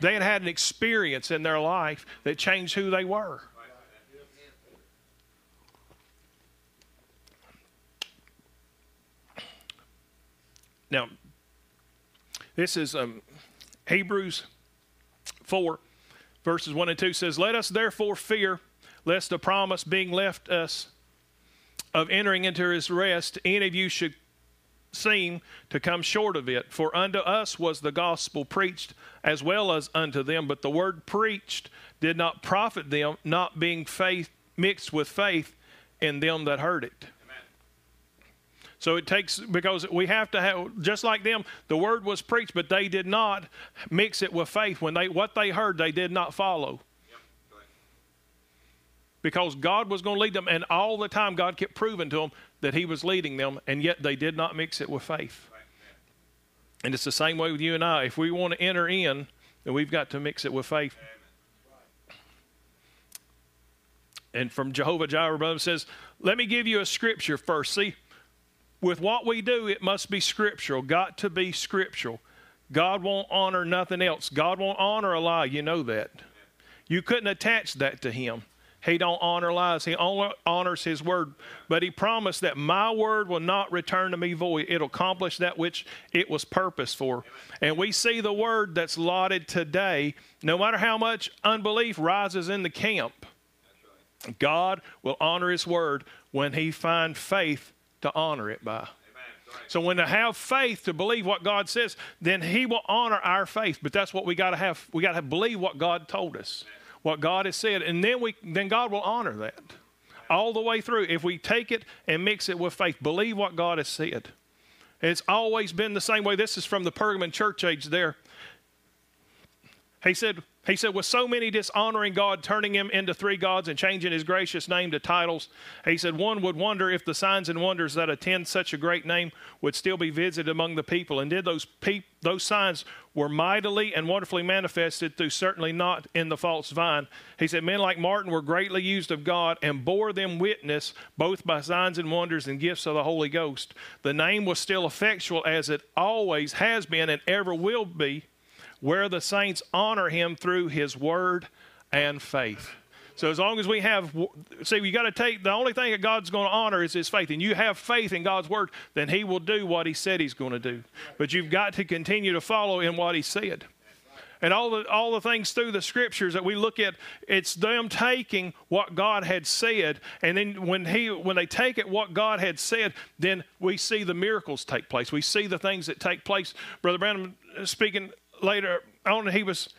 They had had an experience in their life that changed who they were. Now, this is um, Hebrews 4, verses 1 and 2 says, Let us therefore fear, lest the promise being left us of entering into his rest, any of you should seem to come short of it. For unto us was the gospel preached as well as unto them, but the word preached did not profit them, not being faith mixed with faith in them that heard it. So it takes, because we have to have, just like them, the word was preached, but they did not mix it with faith. When they, what they heard, they did not follow. Because God was going to lead them, and all the time God kept proving to them that He was leading them, and yet they did not mix it with faith. And it's the same way with you and I. If we want to enter in, then we've got to mix it with faith. And from Jehovah Jireh, brother says, Let me give you a scripture first. See, with what we do, it must be scriptural, got to be scriptural. God won't honor nothing else. God won't honor a lie. You know that. You couldn't attach that to him. He don't honor lies. He only honors his word. But he promised that my word will not return to me void. It'll accomplish that which it was purposed for. And we see the word that's lauded today, no matter how much unbelief rises in the camp, God will honor his word when he find faith to honor it by. So when to have faith to believe what God says, then He will honor our faith. But that's what we got to have. We got to believe what God told us, what God has said, and then we then God will honor that all the way through. If we take it and mix it with faith, believe what God has said. It's always been the same way. This is from the Pergamean church age. There, he said, he said, with so many dishonoring God, turning him into three gods and changing his gracious name to titles, he said, one would wonder if the signs and wonders that attend such a great name would still be visited among the people. And did those those signs were mightily and wonderfully manifested through certainly not in the false vine. He said, men like Martin were greatly used of God and bore them witness both by signs and wonders and gifts of the Holy Ghost. The name was still effectual as it always has been and ever will be where the saints honor him through his word and faith. So as long as we have, see, we got to take the only thing that God's going to honor is His faith, and you have faith in God's word, then He will do what He said He's going to do. But you've got to continue to follow in what He said. And all the all the things through the scriptures that we look at, it's them taking what God had said, and then when He when they take it what God had said, then we see the miracles take place. We see the things that take place. Brother Branham uh, speaking later on, he was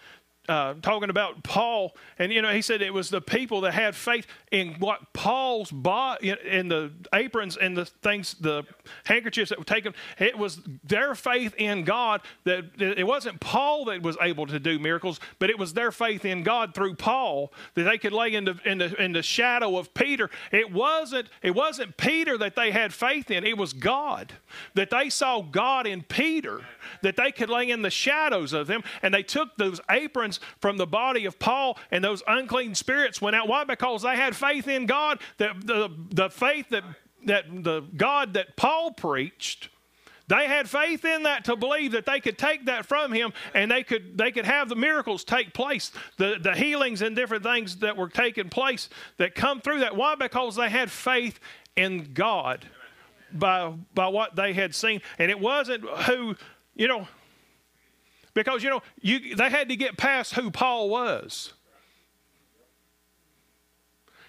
uh, talking about Paul, and you know, he said it was the people that had faith in what Paul's bought in, the aprons and the things, the handkerchiefs that were taken. It was their faith in God that it wasn't Paul that was able to do miracles, but it was their faith in God through Paul that they could lay in the in the, in the shadow of Peter. It wasn't it wasn't Peter that they had faith in; it was God that they saw God in Peter that they could lay in the shadows of them, and they took those aprons from the body of Paul, and those unclean spirits went out. Why? Because they had faith in God. That the, the faith that that the God that Paul preached. They had faith in that to believe that they could take that from him and they could they could have the miracles take place, the, the healings and different things that were taking place that come through that. Why? Because they had faith in God by by what they had seen. And it wasn't who, you know, because, you know, you, they had to get past who Paul was.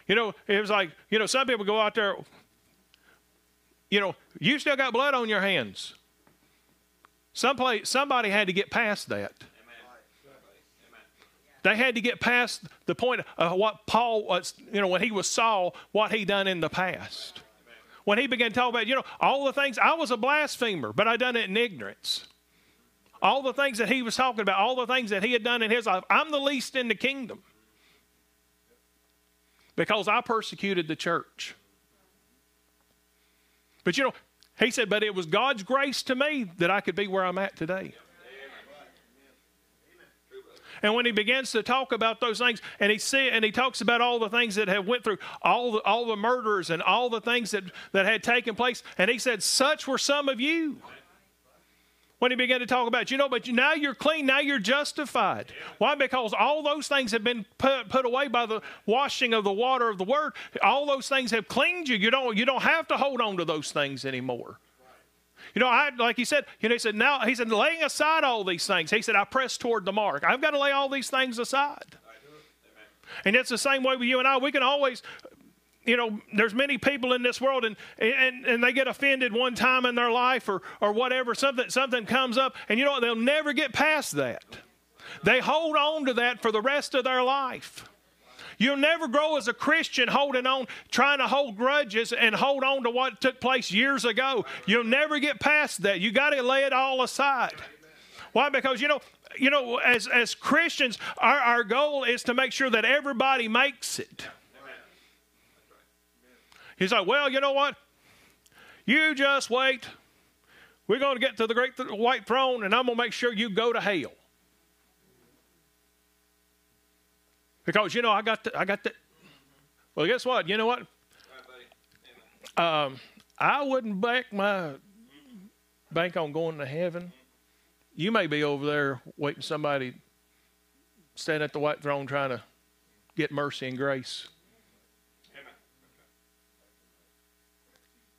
You know, it was like, you know, some people go out there, you know, you still got blood on your hands. Someplace, somebody had to get past that. They had to get past the point of what Paul was, you know, when he was Saul, what he done in the past. When he began to about, you know, all the things, I was a blasphemer, but I done it in ignorance all the things that he was talking about, all the things that he had done in his life. I'm the least in the kingdom because I persecuted the church. But you know, he said, but it was God's grace to me that I could be where I'm at today. And when he begins to talk about those things, and he see, and he talks about all the things that have went through, all the, all the murders and all the things that, that had taken place, and he said, such were some of you when he began to talk about, you know, but now you're clean, now you're justified. Why? Because all those things have been put, put away by the washing of the water of the word. All those things have cleaned you. You don't, you don't have to hold on to those things anymore. You know, I like he said, you know, he said, now he said, laying aside all these things, he said, I press toward the mark. I've got to lay all these things aside. And it's the same way with you and I. We can always you know, there's many people in this world and, and, and they get offended one time in their life or, or whatever, something, something comes up, and you know? They'll never get past that. They hold on to that for the rest of their life. You'll never grow as a Christian holding on, trying to hold grudges and hold on to what took place years ago. You'll never get past that. You got to lay it all aside. Why? Because you know, you know, as as Christians, our, our goal is to make sure that everybody makes it. He's like, well, you know what? You just wait. We're going to get to the great th- white throne, and I'm going to make sure you go to hell. Because you know I got the, I got that. Well, guess what? You know what? Um, I wouldn't bank my bank on going to heaven. You may be over there waiting somebody standing at the white throne trying to get mercy and grace.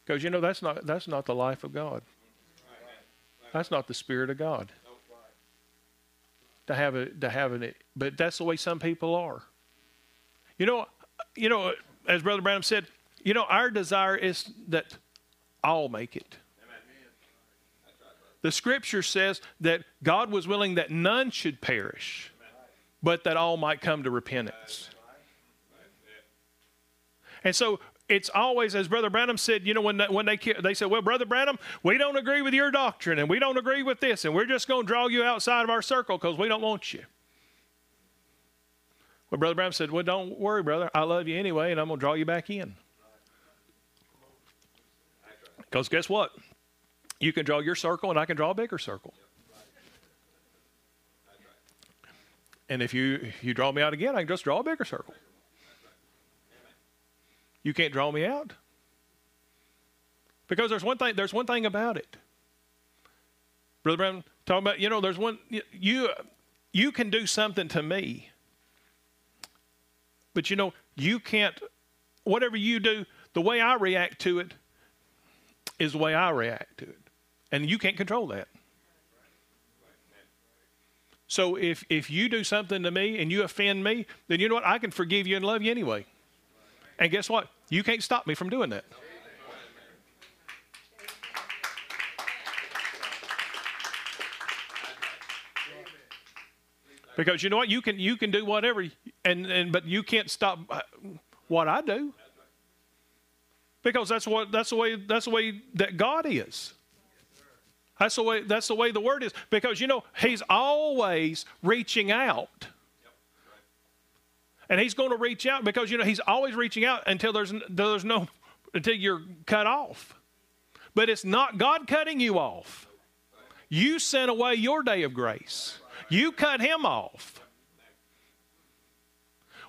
Because you know that's not that's not the life of God. That's not the spirit of God. To have it to have it but that's the way some people are. You know you know as Brother Branham said, you know, our desire is that all make it. The scripture says that God was willing that none should perish, but that all might come to repentance. And so it's always, as Brother Branham said, you know, when when they they said, "Well, Brother Branham, we don't agree with your doctrine, and we don't agree with this, and we're just going to draw you outside of our circle because we don't want you." Well, Brother Branham said, "Well, don't worry, brother. I love you anyway, and I'm going to draw you back in." Because guess what? You can draw your circle, and I can draw a bigger circle. And if you you draw me out again, I can just draw a bigger circle. You can't draw me out. Because there's one thing, there's one thing about it. Brother Branham talking about, you know, there's one you you can do something to me. But you know, you can't whatever you do, the way I react to it is the way I react to it. And you can't control that. So if if you do something to me and you offend me, then you know what? I can forgive you and love you anyway. And guess what? You can't stop me from doing that. Because you know what? You can you can do whatever, and, and but you can't stop uh, what I do. Because that's what that's the way that's the way that God is. That's the way that's the way the word is. Because you know He's always reaching out. And he's going to reach out because you know he's always reaching out until there's there's no until you're cut off. But it's not God cutting you off. You sent away your day of grace. You cut him off.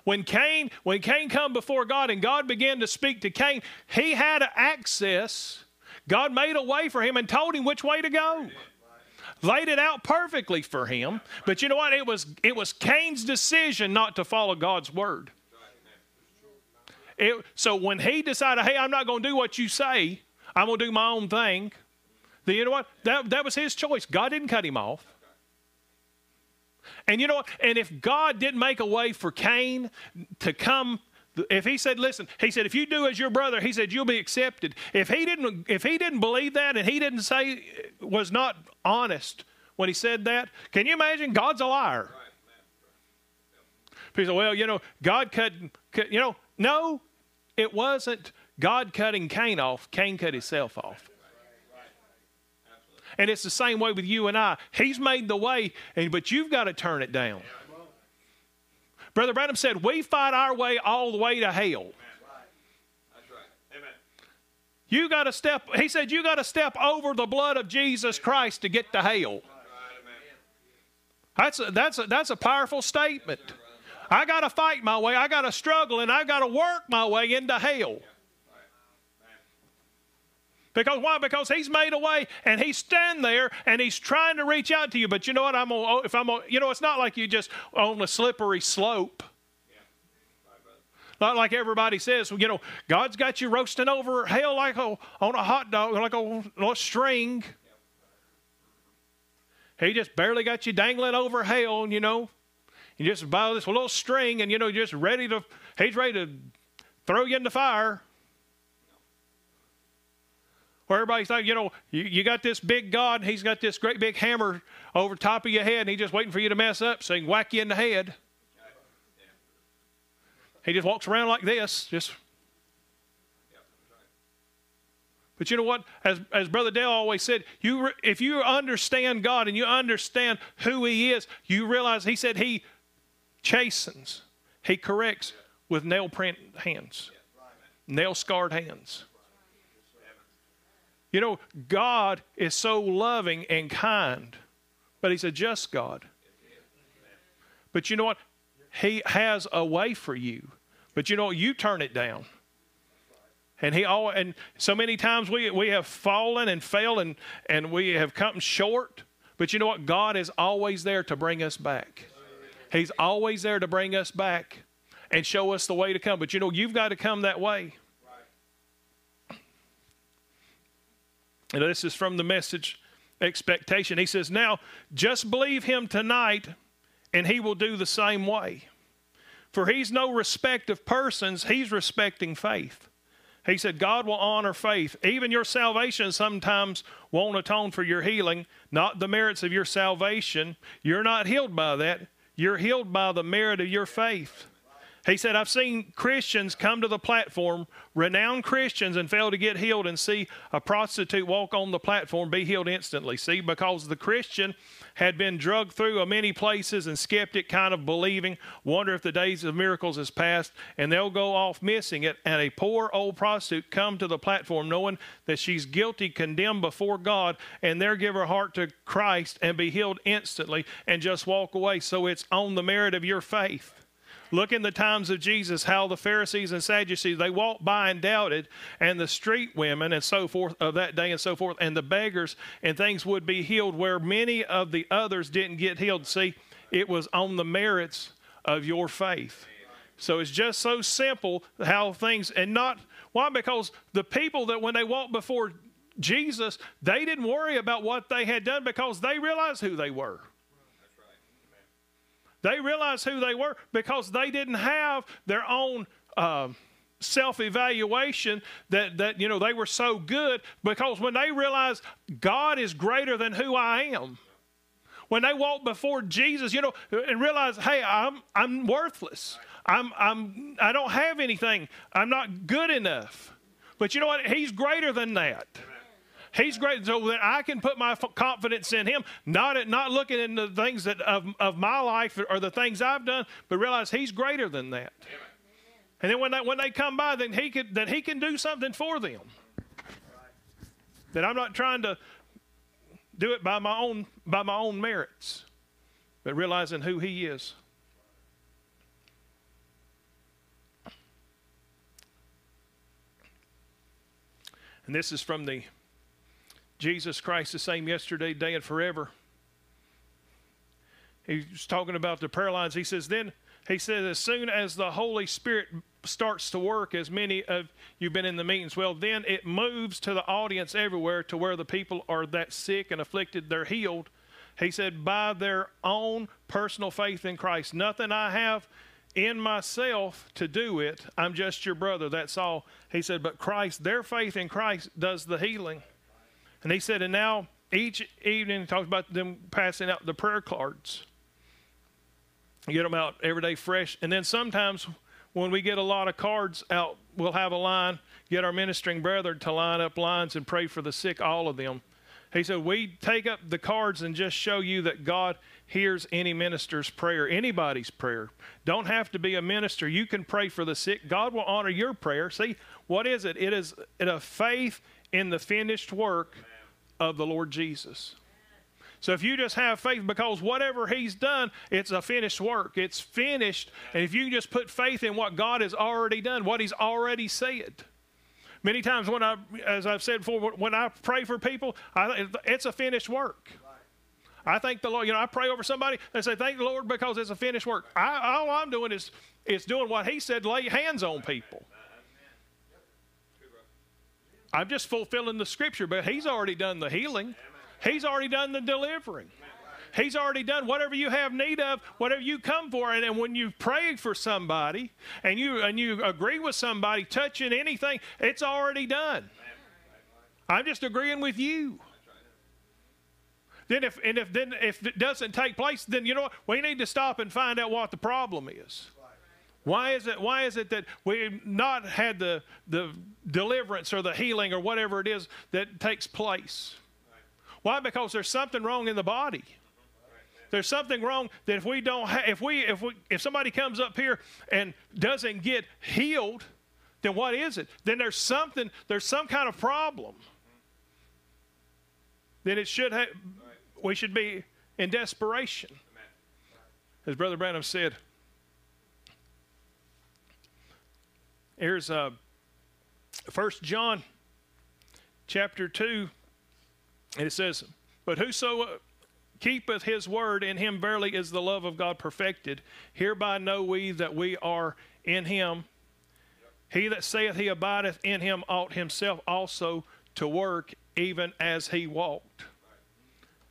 When Cain, when Cain come before God and God began to speak to Cain, he had access. God made a way for him and told him which way to go. Laid it out perfectly for him. But you know what? It was it was Cain's decision not to follow God's word. It, so when he decided, hey, I'm not going to do what you say, I'm going to do my own thing, then you know what? That, that was his choice. God didn't cut him off. And you know what? And if God didn't make a way for Cain to come if he said listen he said if you do as your brother he said you'll be accepted. If he didn't if he didn't believe that and he didn't say was not honest when he said that can you imagine? God's a liar. People say well you know god cut, cut you know no it wasn't god cutting cain off. Cain cut himself off. And it's the same way with you and I. He's made the way, and, but you've got to turn it down. Brother Branham said, We fight our way all the way to hell. That's right. Amen. You got to step, he said, you got to step over the blood of Jesus Christ to get to hell. That's a, that's a, that's a powerful statement. I got to fight my way, I got to struggle, and I got to work my way into hell. Because why? Because he's made a way and he's standing there and he's trying to reach out to you. But you know what? I'm gonna, oh, if I'm gonna, you know, it's not like you just on a slippery slope. Not like everybody says, you know, God's got you roasting over hell like a, on a hot dog, like a, a string. He just barely got you dangling over hell, you know. You just buy this little string and, you know, you're just ready to, he's ready to throw you in the fire. Where everybody's like, you know, you, you got this big God, he's got this great big hammer over top of your head, and he's just waiting for you to mess up so he can whack you in the head. He just walks around like this, just. But you know what? As, as Brother Dale always said, you if you understand God and you understand who He is, you realize He said He chastens, He corrects with nail print hands, nail scarred hands. You know, God is so loving and kind, but He's a just God. But you know what? He has a way for you. But you know, what? you turn it down. And he all and so many times we we have fallen and failed and, and we have come short. But you know what? God is always there to bring us back. He's always there to bring us back and show us the way to come. But you know, you've got to come that way. And this is from the message expectation. He says, Now just believe him tonight, and he will do the same way. For he's no respect of persons, he's respecting faith. He said, God will honor faith. Even your salvation sometimes won't atone for your healing, not the merits of your salvation. You're not healed by that. You're healed by the merit of your faith. He said, I've seen Christians come to the platform, renowned Christians, and fail to get healed, and see a prostitute walk on the platform, be healed instantly. See, because the Christian had been drugged through a many places and skeptic kind of believing, wonder if the days of miracles has passed, and they'll go off missing it. And a poor old prostitute come to the platform knowing that she's guilty, condemned before God, and there give her heart to Christ and be healed instantly and just walk away. So it's on the merit of your faith. Look in the times of Jesus how the Pharisees and Sadducees they walked by and doubted, and the street women and so forth of that day and so forth, and the beggars and things would be healed where many of the others didn't get healed. See, it was on the merits of your faith. So it's just so simple how things and not why because the people that when they walked before Jesus, they didn't worry about what they had done because they realized who they were. They realized who they were because they didn't have their own. Uh, self-evaluation that that you know they were so good because when they realized God is greater than who I am when they walk before Jesus, you know, and realize, hey, I'm I'm worthless. I'm I'm I don't have anything. I'm not good enough. But you know what? He's greater than that. He's great, so that I can put my confidence in Him, not at, not looking in the things that of, of my life or the things I've done, but realize He's greater than that. Amen. And then when they, when they come by, then He can that He can do something for them. That I'm not trying to do it by my own by my own merits, but realizing who He is. And this is from the Jesus Christ, the same yesterday, day, and forever. He's talking about the prayer lines. He says, then, he says, as soon as the Holy Spirit starts to work, as many of you've been in the meetings, well, then it moves to the audience everywhere to where the people are that sick and afflicted, they're healed. He said, by their own personal faith in Christ. Nothing I have in myself to do it. I'm just your brother. That's all. He said, but Christ, their faith in Christ does the healing. And he said, and now each evening, he talks about them passing out the prayer cards. You Get them out every day fresh. And then sometimes when we get a lot of cards out, we'll have a line, get our ministering brethren to line up lines and pray for the sick, all of them. He said, We take up the cards and just show you that God hears any minister's prayer, anybody's prayer. Don't have to be a minister. You can pray for the sick. God will honor your prayer. See, what is it? It is a faith in the finished work of the Lord Jesus. So if you just have faith because whatever he's done, it's a finished work. It's finished. And if you just put faith in what God has already done, what he's already said. Many times when I, as I've said before, when I pray for people, I, it's a finished work. I thank the Lord. You know, I pray over somebody. They say, "Thank the Lord because it's a finished work." I, all I'm doing is is doing what He said: lay hands on people. I'm just fulfilling the Scripture, but He's already done the healing. He's already done the delivering. He's already done whatever you have need of, whatever you come for. And, and when you pray for somebody and you and you agree with somebody touching anything, it's already done. I'm just agreeing with you. Then if and if then if it doesn't take place, then you know what? We need to stop and find out what the problem is. Why is it why is it that we've not had the the deliverance or the healing or whatever it is that takes place? Why? Because there's something wrong in the body. There's something wrong that if we don't ha- if we if we if somebody comes up here and doesn't get healed, then what is it? Then there's something there's some kind of problem. Then it should have we should be in desperation. As Brother Branham said, here's uh, 1 John chapter 2, and it says, But whoso keepeth his word, in him verily is the love of God perfected. Hereby know we that we are in him. He that saith he abideth in him ought himself also to work even as he walked.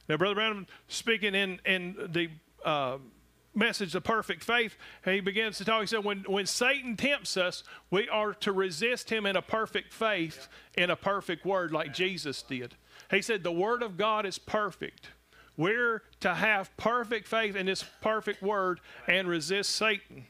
Now, Brother Branham, speaking in, in the uh, message of perfect faith, he begins to talk. He said, when, when Satan tempts us, we are to resist him in a perfect faith, in a perfect word, like Jesus did. He said, The word of God is perfect. We're to have perfect faith in this perfect word and resist Satan.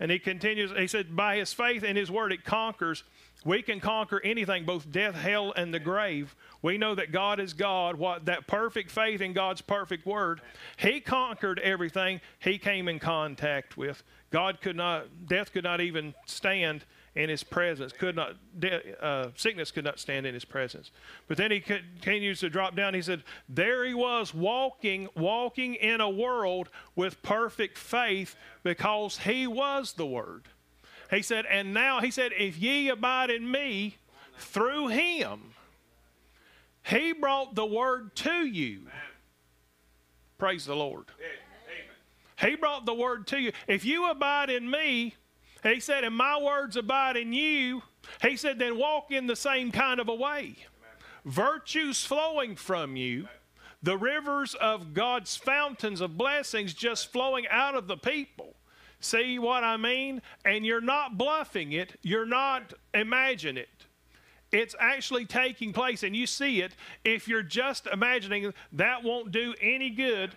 And he continues, he said, By his faith and his word, it conquers. We can conquer anything, both death, hell, and the grave. We know that God is God, what that perfect faith in God's perfect word. He conquered everything he came in contact with. God could not, death could not even stand in his presence. Could not, uh, sickness could not stand in his presence. But then he continues to drop down. He said, There he was walking, walking in a world with perfect faith because he was the Word. He said, And now, he said, If ye abide in me through him, he brought the word to you. Amen. Praise the Lord. Amen. He brought the word to you. If you abide in me, he said, and my words abide in you, he said, then walk in the same kind of a way. Amen. Virtues flowing from you, the rivers of God's fountains of blessings just flowing out of the people. See what I mean? And you're not bluffing it, you're not imagining it. it's actually taking place and you see it. If you're just imagining, that won't do any good.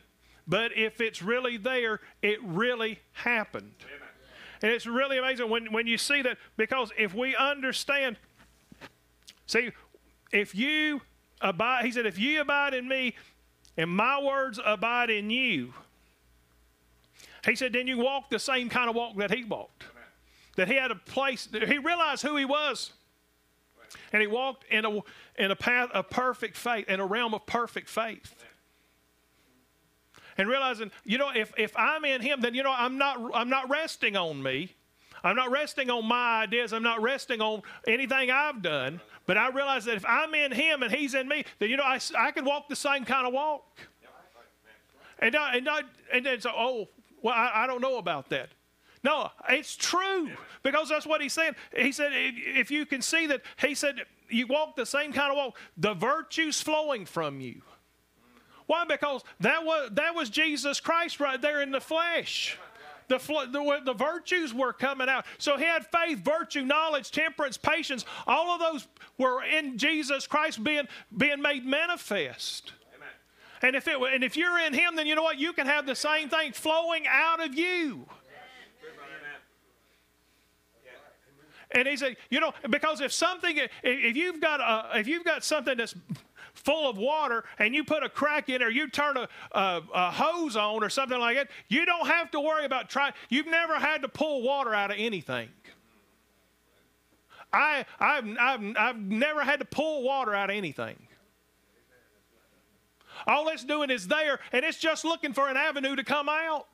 But if it's really there, it really happened. And it's really amazing when, when you see that because if we understand, see, if you abide, he said, if you abide in me and my words abide in you, he said, then you walk the same kind of walk that he walked. Amen. That he had a place, he realized who he was. Right. And he walked in a, in a path of perfect faith, in a realm of perfect faith. Amen. And realizing, you know, if, if I'm in him, then, you know, I'm not, I'm not resting on me. I'm not resting on my ideas. I'm not resting on anything I've done. But I realize that if I'm in him and he's in me, then, you know, I, I can walk the same kind of walk. And, I, and, I, and then so, oh, well, I, I don't know about that. No, it's true because that's what he's saying. He said, if you can see that, he said, you walk the same kind of walk, the virtue's flowing from you. Why? Because that was, that was Jesus Christ right there in the flesh. The, the, the, virtues were coming out. So he had faith, virtue, knowledge, temperance, patience. All of those were in Jesus Christ being, being made manifest. And if, it, and if you're in Him, then you know what? You can have the same thing flowing out of you. And he said, you know, because if something, if you've got a, if you've got something that's full of water and you put a crack in it or you turn a, a, a, hose on or something like that, you don't have to worry about trying. You've never had to pull water out of anything. I, I've, I've, I've never had to pull water out of anything. All it's doing is there, and it's just looking for an avenue to come out.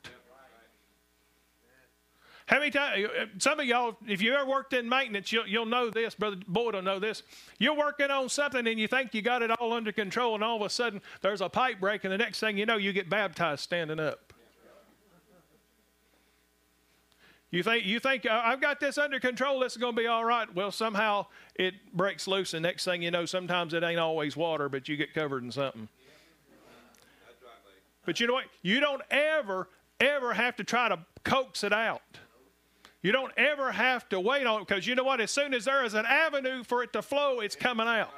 How many times, uh, some of y'all, if you ever worked in maintenance, you'll, you'll know this. Brother Boyd will know this. You're working on something and you think you got it all under control, and all of a sudden there's a pipe break, and the next thing you know, you get baptized standing up. You think you think I've got this under control. This is going to be all right. Well, somehow it breaks loose, and next thing you know, sometimes it ain't always water, but you get covered in something. But you know what? You don't ever, ever have to try to coax it out. You don't ever have to wait on it because you know what? As soon as there is an avenue for it to flow, it's coming out.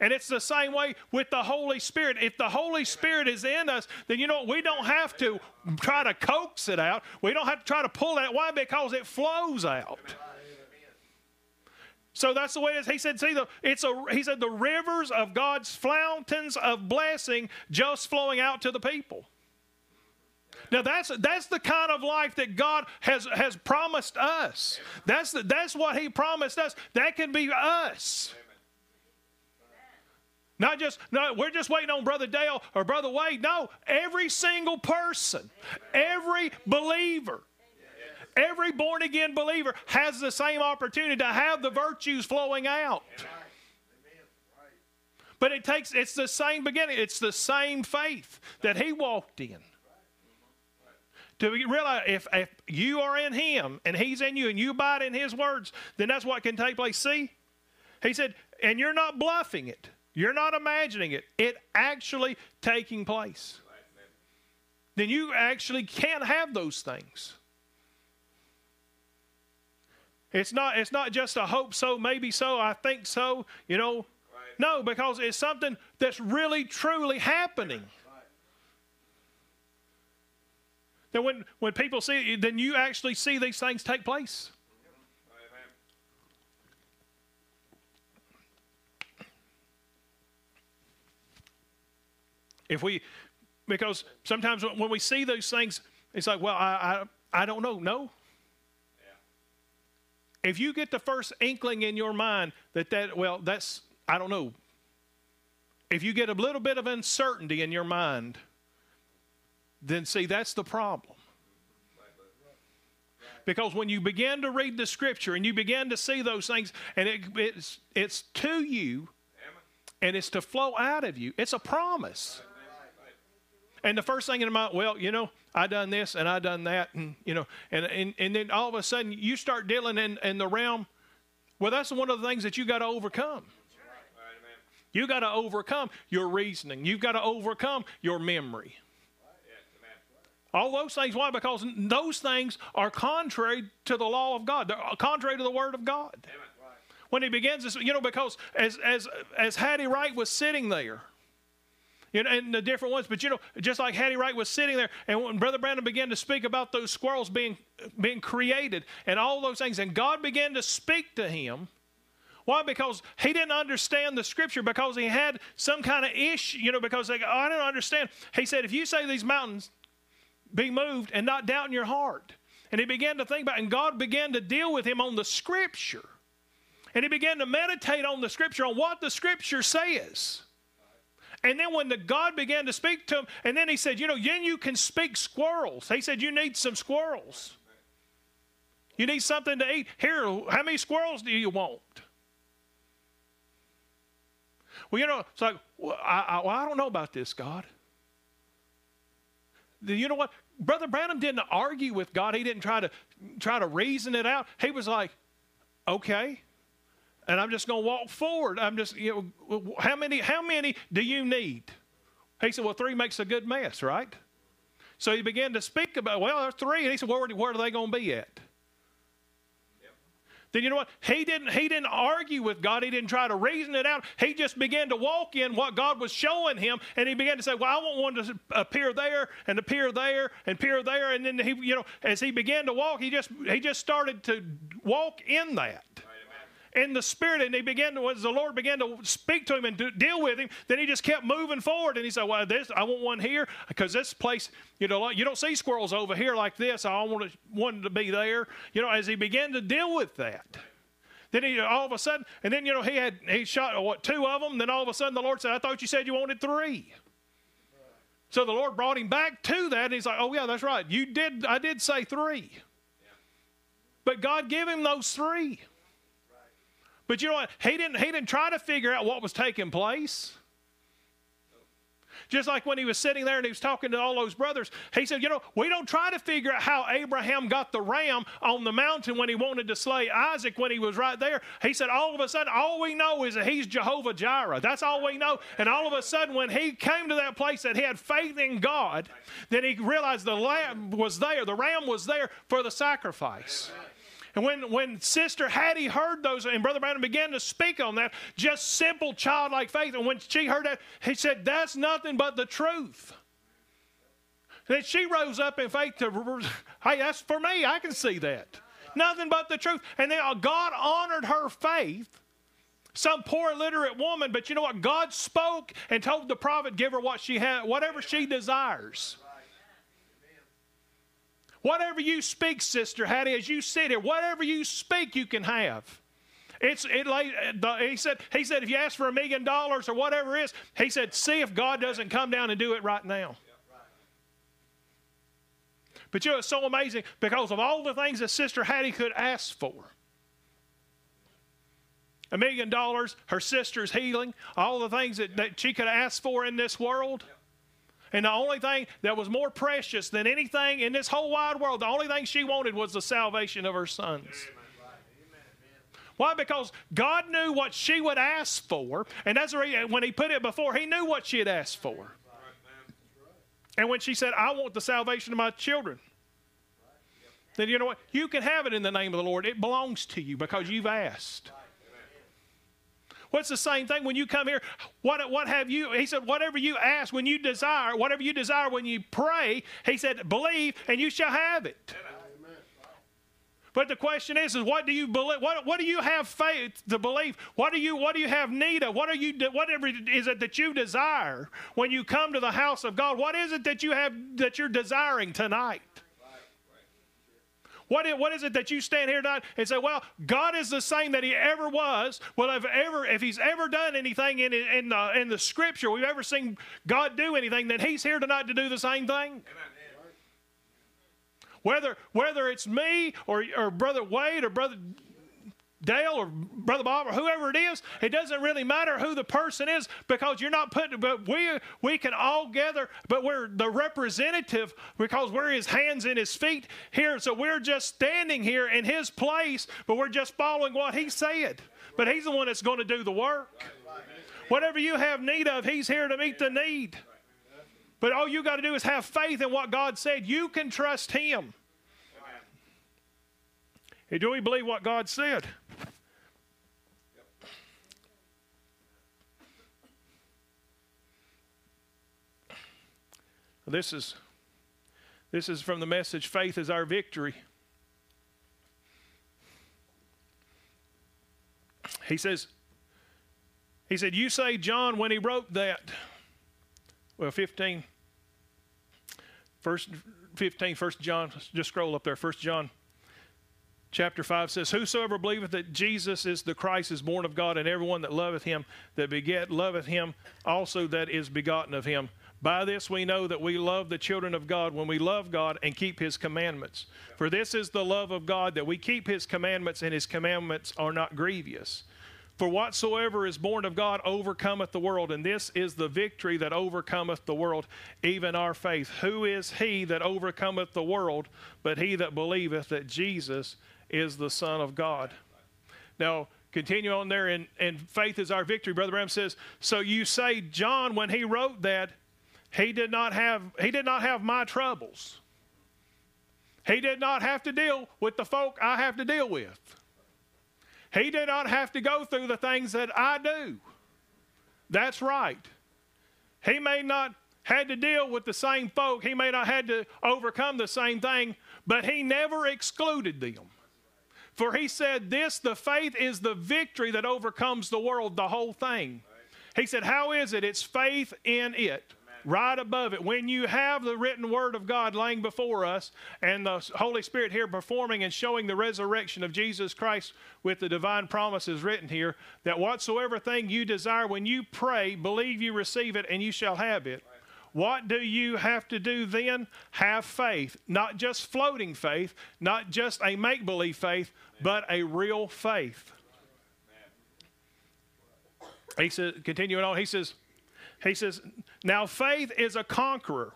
And it's the same way with the Holy Spirit. If the Holy Spirit is in us, then you know what? We don't have to try to coax it out. We don't have to try to pull it. Why? Because it flows out. So that's the way it is. He said, see, the, it's a, he said, the rivers of God's fountains of blessing just flowing out to the people. Now that's that's the kind of life that God has has promised us. That's the, that's what He promised us. That can be us. Not just no, we're just waiting on Brother Dale or Brother Wade. No, every single person, every believer Every born again believer has the same opportunity to have the virtues flowing out. But it takes, it's the same beginning, it's the same faith that he walked in. To realize if, if you are in him and he's in you and you abide in his words, then that's what can take place. See? He said, and you're not bluffing it. You're not imagining it. It actually taking place. Then you actually can't have those things. It's not, it's not just a hope so, maybe so, I think so, you know. Right. No, because it's something that's really, truly happening. Right. Then when, when people see it, then you actually see these things take place. If we, because sometimes when we see those things, it's like, well, I, I, I don't know. No, if you get the first inkling in your mind that that well that's i don't know. If you get a little bit of uncertainty in your mind then see that's the problem. Because when you begin to read the scripture and you begin to see those things and it, it's, it's to you and it's to flow out of you it's a promise and the first thing in my mind, well, you know, I done this and I done that, and you know, and and, and then all of a sudden you start dealing in, in the realm. Well, that's one of the things that you got to overcome. You got to overcome your reasoning. You've got to overcome your memory. All those things. Why? Because those things are contrary to the law of God. They're contrary to the Word of God. when he begins to, you know, because as as as Hattie Wright was sitting there, you know, and the different ones. But you know, just like Hattie Wright was sitting there, and when Brother Branham began to speak about those squirrels being being created and all those things, and God began to speak to him. Why? Because he didn't understand the scripture, because he had some kind of issue, you know, because they, oh, I don't understand. He said, if you say these mountains be moved and not doubt in your heart. And he began to think about it, and God began to deal with him on the scripture. And he began to meditate on the scripture, on what the scripture says. And then when the God began to speak to him, and then he said, You know, then you can speak squirrels. He said, You need some squirrels. You need something to eat. Here, how many squirrels do you want? Well, you know, it's like, well, I, I, well, I don't know about this, God. You know what? Brother Branham didn't argue with God. He didn't try to try to reason it out. He was like, okay, and I'm just going to walk forward. I'm just, you know, how many, how many do you need? He said, well, three makes a good mess, right? So he began to speak about, well, there's three. And he said, where, where are they going to be at? then you know what? He didn't, he didn't argue with God. He didn't try to reason it out. He just began to walk in what God was showing him. And he began to say, Well, I want one to appear there and appear there and appear there. And then he, you know, as he began to walk, he just he just started to walk in that in the spirit and he began to as the lord began to speak to him and deal with him then he just kept moving forward and he said well this i want one here because this place you know you don't see squirrels over here like this. I want one to be there you know as he began to deal with that then he all of a sudden and then you know he had he shot what two of them then all of a sudden the lord said i thought you said you wanted three. So the lord brought him back to that and he's like oh yeah that's right. You did i did say three. But god gave him those three but you know what? He didn't, he didn't try to figure out what was taking place. Just like when he was sitting there and he was talking to all those brothers, he said, You know, we don't try to figure out how Abraham got the ram on the mountain when he wanted to slay Isaac when he was right there. He said, All of a sudden, all we know is that he's Jehovah Jireh. That's all we know. And all of a sudden, when he came to that place that he had faith in God, then he realized the lamb was there, the ram was there for the sacrifice. Amen. And when, when Sister Hattie heard those, and Brother Branham began to speak on that, just simple childlike faith, and when she heard that, he said, That's nothing but the truth. Then she rose up in faith to, hey, that's for me. I can see that. Nothing but the truth. And then God honored her faith some poor illiterate woman, but you know what? God spoke and told the prophet, give her what she had, whatever she desires. Whatever you speak, Sister Hattie, as you sit here, whatever you speak, you can have. It's it. He said. He said, if you ask for a million dollars or whatever it is, he said, see if God doesn't come down and do it right now. But you know, it's so amazing because of all the things that Sister Hattie could ask for. A million dollars, her sister's healing, all the things that, that she could ask for in this world. And the only thing that was more precious than anything in this whole wide world, the only thing she wanted was the salvation of her sons. Why? Because God knew what she would ask for, and that's when He put it before, He knew what she had asked for. And when she said, "I want the salvation of my children," then you know what? You can have it in the name of the Lord. It belongs to you because you've asked. What's the same thing when you come here? What, what have you? He said, whatever you ask when you desire, whatever you desire when you pray, he said, believe and you shall have it. But the question is, is what do you believe? What, what do you have faith to believe? What do you what do you have need of? What are you whatever is it that you desire when you come to the house of God? What is it that you have that you're desiring tonight? What is, what is it that you stand here tonight and say, well, God is the same that he ever was? Well, if ever if he's ever done anything in, in, the, in the scripture, we've ever seen God do anything, then he's here tonight to do the same thing. Amen. Whether, whether it's me or, or Brother Wade or Brother Dale or Brother Bob or whoever it is, it doesn't really matter who the person is because you're not putting, but we, we can all gather, but we're the representative because we're his hands and his feet here. So we're just standing here in his place, but we're just following what he said. But he's the one that's going to do the work. Whatever you have need of, he's here to meet the need. But all you got to do is have faith in what God said. You can trust him. do we believe what God said? This is this is from the message Faith is Our Victory. He says, he said, You say John when he wrote that. Well, 15. First 15, First John, just scroll up there. First John chapter 5 says, Whosoever believeth that Jesus is the Christ is born of God, and everyone that loveth him that beget loveth him also that is begotten of him. By this we know that we love the children of God when we love God and keep his commandments. For this is the love of God, that we keep his commandments, and his commandments are not grievous. For whatsoever is born of God overcometh the world, and this is the victory that overcometh the world, even our faith. Who is he that overcometh the world, but he that believeth that Jesus is the Son of God? Now, continue on there, and, and faith is our victory. Brother Branham says, So you say, John, when he wrote that, he did not have, he did not have my troubles. He did not have to deal with the folk I have to deal with. He did not have to go through the things that I do. That's right. He may not had to deal with the same folk. He may not had to overcome the same thing, but he never excluded them. For he said, This, the faith is the victory that overcomes the world, the whole thing. He said, How is it? It's faith in it right above it. When you have the written word of God laying before us and the Holy Spirit here performing and showing the resurrection of Jesus Christ with the divine promises written here, that whatsoever thing you desire, when you pray, believe you receive it and you shall have it. What do you have to do then? Have faith. Not just floating faith, not just a make believe faith, but a real faith. He says, continuing on, he says, he says, now faith is a conqueror.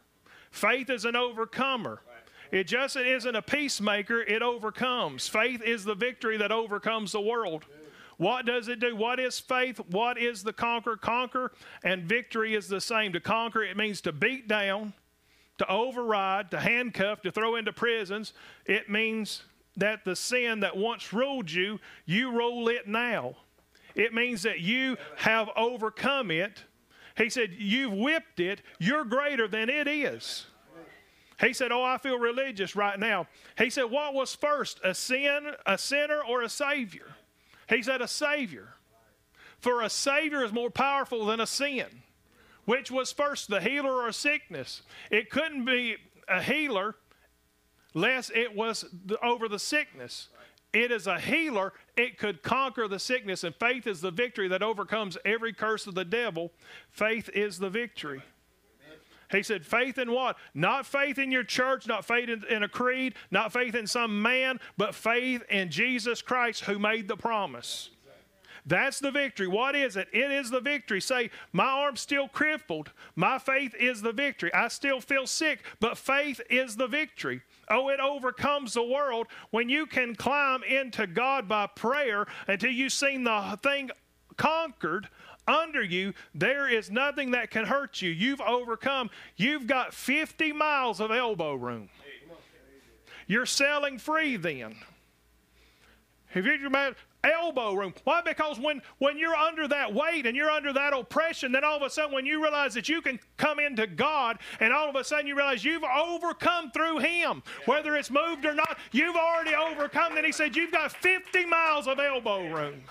Faith is an overcomer. It just isn't a peacemaker, it overcomes. Faith is the victory that overcomes the world. What does it do? What is faith? What is the conquer? Conquer and victory is the same. To conquer, it means to beat down, to override, to handcuff, to throw into prisons. It means that the sin that once ruled you, you rule it now. It means that you have overcome it he said, You've whipped it. You're greater than it is. He said, Oh, I feel religious right now. He said, What was first, a sin, a sinner, or a savior? He said, A savior. For a savior is more powerful than a sin. Which was first, the healer or sickness? It couldn't be a healer lest it was over the sickness. It is a healer. It could conquer the sickness. And faith is the victory that overcomes every curse of the devil. Faith is the victory. He said, faith in what? Not faith in your church, not faith in, in, a creed, not faith in some man, but faith in Jesus Christ who made the promise. That's the victory. What is it? It is the victory. Say, my arm's still crippled. My faith is the victory. I still feel sick, but faith is the victory. Oh, it overcomes the world when you can climb into God by prayer until you've seen the thing conquered under you. There is nothing that can hurt you. You've overcome. You've got 50 miles of elbow room. You're selling free then. Have you elbow room. Why? Because when, when you're under that weight and you're under that oppression, then all of a sudden when you realize that you can come into God and all of a sudden you realize you've overcome through Him, whether it's moved or not, you've already overcome. Then He said, You've got 50 miles of elbow room.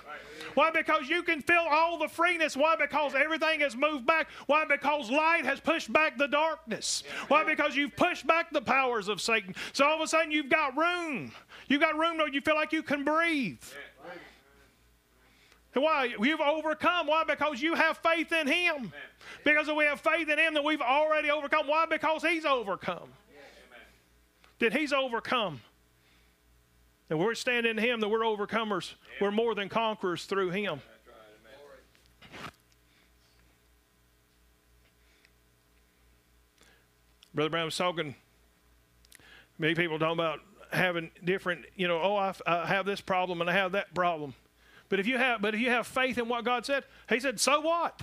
Why? Because you can feel all the freeness. Why? Because everything has moved back. Why? Because light has pushed back the darkness. Why? Because you've pushed back the powers of Satan. So all of a sudden you've got room. You've got room where you feel like you can breathe. Why? You've overcome. Why? Because you have faith in Him. Amen. Because we have faith in Him, that we've already overcome. Why? Because He's overcome. That He's overcome. And we're standing in Him, that we're overcomers. We're more than conquerors through Him. Brother Brown was talking, many people talking about having different, you know, oh, I, I have this problem and I have that problem. But if you have, but if you have faith in what God said, He said, so what?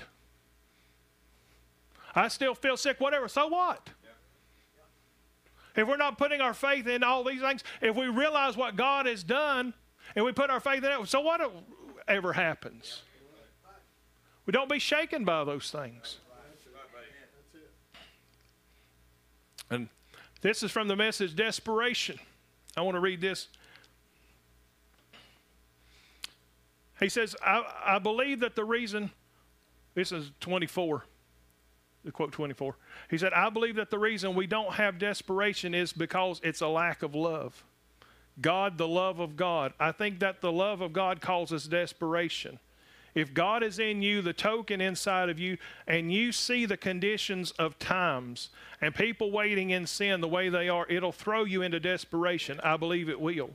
I still feel sick, whatever. So what? If we're not putting our faith in all these things, if we realize what God has done and we put our faith in it, so whatever happens? We don't be shaken by those things. And this is from the message Desperation. I want to read this. He says, I, I believe that the reason, this is 24, the quote 24. He said, I believe that the reason we don't have desperation is because it's a lack of love. God, the love of God. I think that the love of God causes desperation. If God is in you, the token inside of you, and you see the conditions of times and people waiting in sin the way they are, it'll throw you into desperation. I believe it will.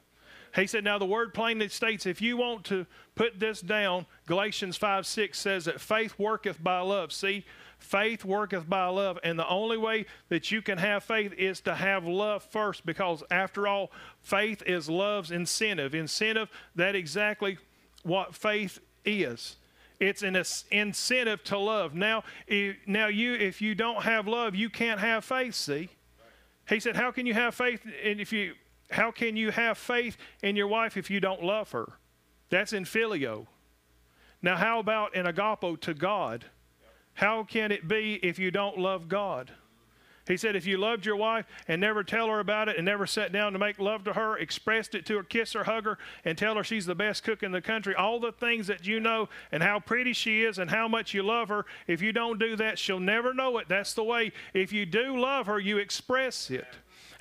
He said, Now the word plainly states, if you want to put this down, Galatians 5 6 says that faith worketh by love. See, faith worketh by love. And the only way that you can have faith is to have love first, because after all, faith is love's incentive. Incentive, that exactly what faith is. It's an incentive to love. Now, now you, if you don't have love, you can't have faith. See, he said, "How can you have faith? And if you, how can you have faith in your wife if you don't love her? That's in phileo. Now, how about in agapo to God? How can it be if you don't love God? He said, if you loved your wife and never tell her about it and never sat down to make love to her, expressed it to her, kiss her, hug her, and tell her she's the best cook in the country, all the things that you know and how pretty she is and how much you love her, if you don't do that, she'll never know it. That's the way. If you do love her, you express it.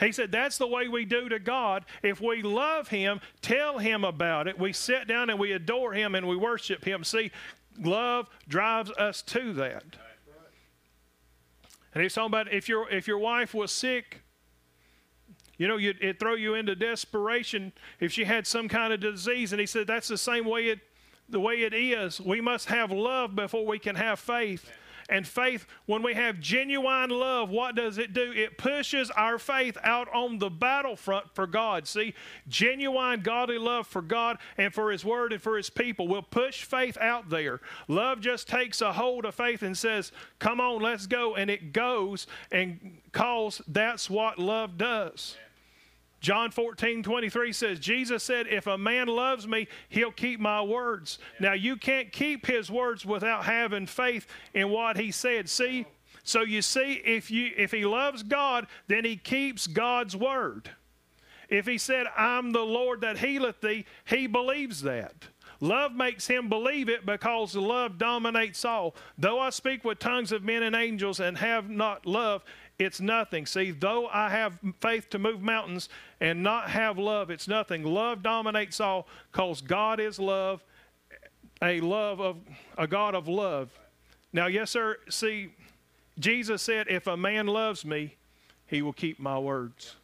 He said, That's the way we do to God. If we love Him, tell Him about it. We sit down and we adore Him and we worship Him. See, love drives us to that. And he's talking about if your if your wife was sick, you know, it throw you into desperation if she had some kind of disease. And he said that's the same way it the way it is. We must have love before we can have faith. And faith, when we have genuine love, what does it do? It pushes our faith out on the battlefront for God. See, genuine godly love for God and for His Word and for His people will push faith out there. Love just takes a hold of faith and says, Come on, let's go. And it goes and calls that's what love does. John 14, 23 says, Jesus said, If a man loves me, he'll keep my words. Now, you can't keep his words without having faith in what he said. See? So you see, if you if he loves God, then he keeps God's word. If he said, I'm the Lord that healeth thee, he believes that. Love makes him believe it because love dominates all. Though I speak with tongues of men and angels and have not love, it's nothing. See, though I have faith to move mountains and not have love, it's nothing. Love dominates all because God is love, a love of a God of love. Now, yes, sir. See, Jesus said, if a man loves me, he will keep my words.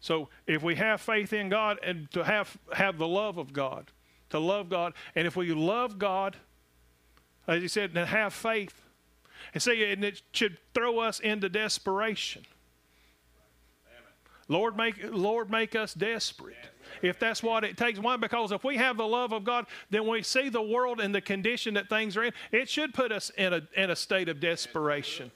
So if we have faith in God and to have, have the love of God, to love God, and if we love God, as he said, then have faith, and see, and it should throw us into desperation. Lord, make Lord make us desperate. If that's what it takes. Why? Because if we have the love of God, then we see the world and the condition that things are in. It should put us in a in a state of desperation.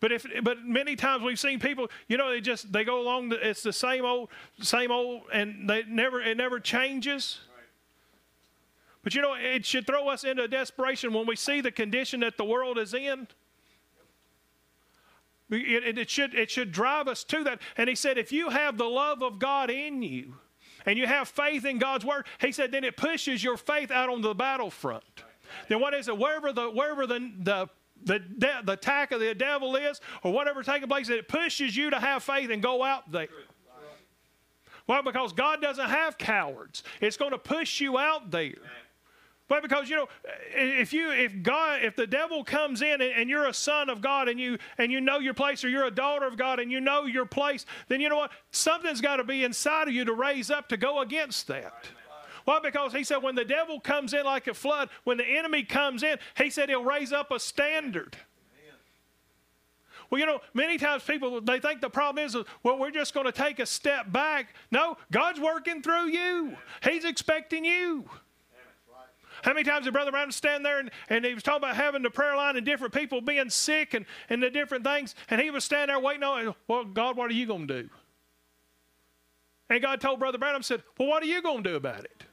But if but many times we've seen people, you know, they just they go along. It's the same old, same old, and they never it never changes. But you know, it should throw us into desperation when we see the condition that the world is in. It, it, should, it should drive us to that. And he said, if you have the love of God in you and you have faith in God's word, he said, then it pushes your faith out on the battlefront. Then what is it? Wherever the wherever the the the, the attack of the devil is, or whatever taking place, it pushes you to have faith and go out there. Why? Because God doesn't have cowards. It's going to push you out there. But because you know, if you if God if the devil comes in and, and, you're a son of God and you and you know your place or you're a daughter of God and you know your place, then you know what? Something's got to be inside of you to raise up to go against that. Why? Because he said when the devil comes in like a flood, when the enemy comes in, he said he'll raise up a standard. Well, you know, many times people they think the problem is, well, we're just going to take a step back. No, God's working through you. He's expecting you. How many times did Brother Brown stand there and, and he was talking about having the prayer line and different people being sick and, and the different things, and he was standing there waiting on, well, God, what are you going to do? And God told Brother Branham, said, well, what are you going to do about it?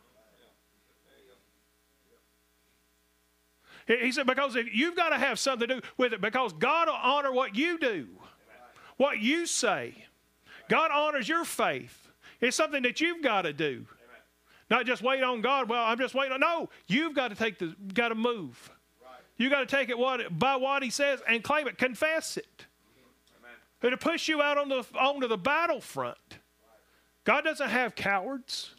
He said, because you've got to have something to do with it because God will honor what you do, what you say. God honors your faith. It's something that you've got to do. Not just wait on God. Well, I'm just waiting on. No, you've got to take the, got to move. You got to take it what, by what He says and claim it, confess it. It'll push you out on the, onto the battlefront. God doesn't have cowards.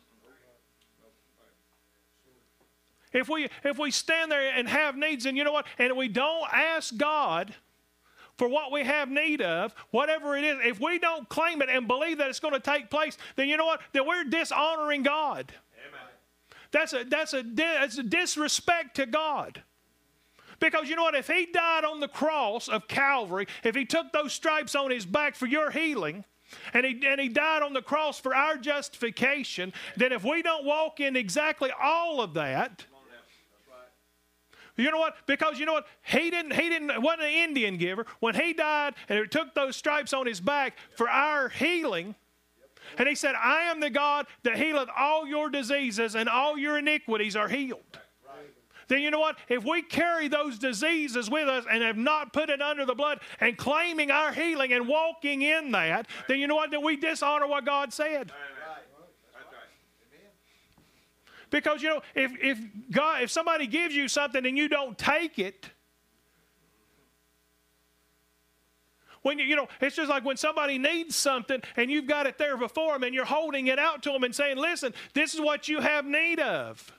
If we if we stand there and have needs, and you know what, and we don't ask God for what we have need of, whatever it is, if we don't claim it and believe that it's going to take place, then you know what? Then we're dishonoring God. That's a that's a that's a disrespect to God. Because you know what? If he died on the cross of Calvary, if he took those stripes on his back for your healing, and he, and he died on the cross for our justification, then if we don't walk in exactly all of that, you know what? Because you know what? He didn't. He didn't. wasn't an Indian giver when he died, and it took those stripes on his back for our healing. And he said, "I am the God that healeth all your diseases, and all your iniquities are healed." Then you know what? If we carry those diseases with us and have not put it under the blood and claiming our healing and walking in that, then you know what? Then we dishonor what God said. Because you know, if if God if somebody gives you something and you don't take it, when you, you know, it's just like when somebody needs something and you've got it there before them and you're holding it out to them and saying, "Listen, this is what you have need of."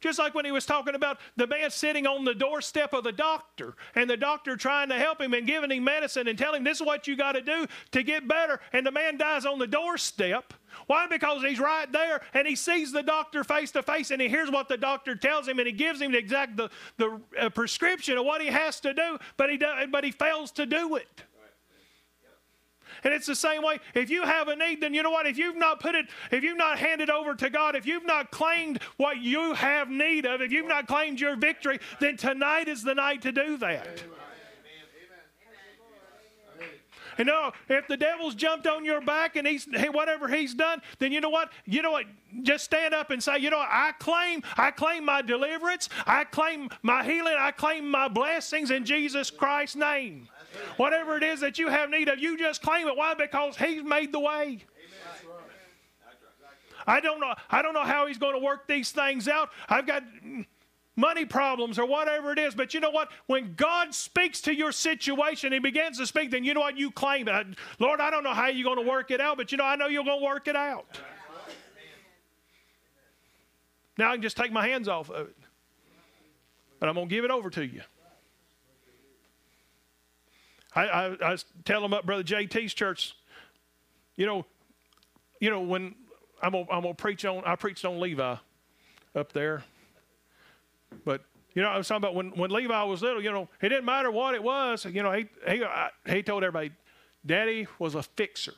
Just like when he was talking about the man sitting on the doorstep of the doctor and the doctor trying to help him and giving him medicine and telling him this is what you got to do to get better, and the man dies on the doorstep. Why? Because he's right there and he sees the doctor face to face and he hears what the doctor tells him and he gives him the exact the, the uh, prescription of what he has to do, but he do, but he fails to do it. And it's the same way. If you have a need, then you know what? If you've not put it, if you've not handed over to God, if you've not claimed what you have need of, if you've not claimed your victory, then tonight is the night to do that. You know, if the devil's jumped on your back and he's whatever he's done, then you know what? You know what? Just stand up and say, you know? I claim, I claim my deliverance, I claim my healing, I claim my blessings in Jesus Christ's name. Whatever it is that you have need of, you just claim it. Why? Because He's made the way. I don't know. I don't know how He's going to work these things out. I've got money problems or whatever it is. But you know what? When God speaks to your situation, He begins to speak, then you know what? You claim it. Lord, I don't know how you're going to work it out, but you know, I know you're going to work it out. Now I can just take my hands off of it. But I'm going to give it over to you. I, I, I telling about Brother JT's church, you know, you know, when I'm gonna, I'm gonna preach on, I preached on Levi up there. But, you know, I was talking about when, when Levi was little, you know, it didn't matter what it was. You know, he, he, I, he told everybody, Daddy was a fixer.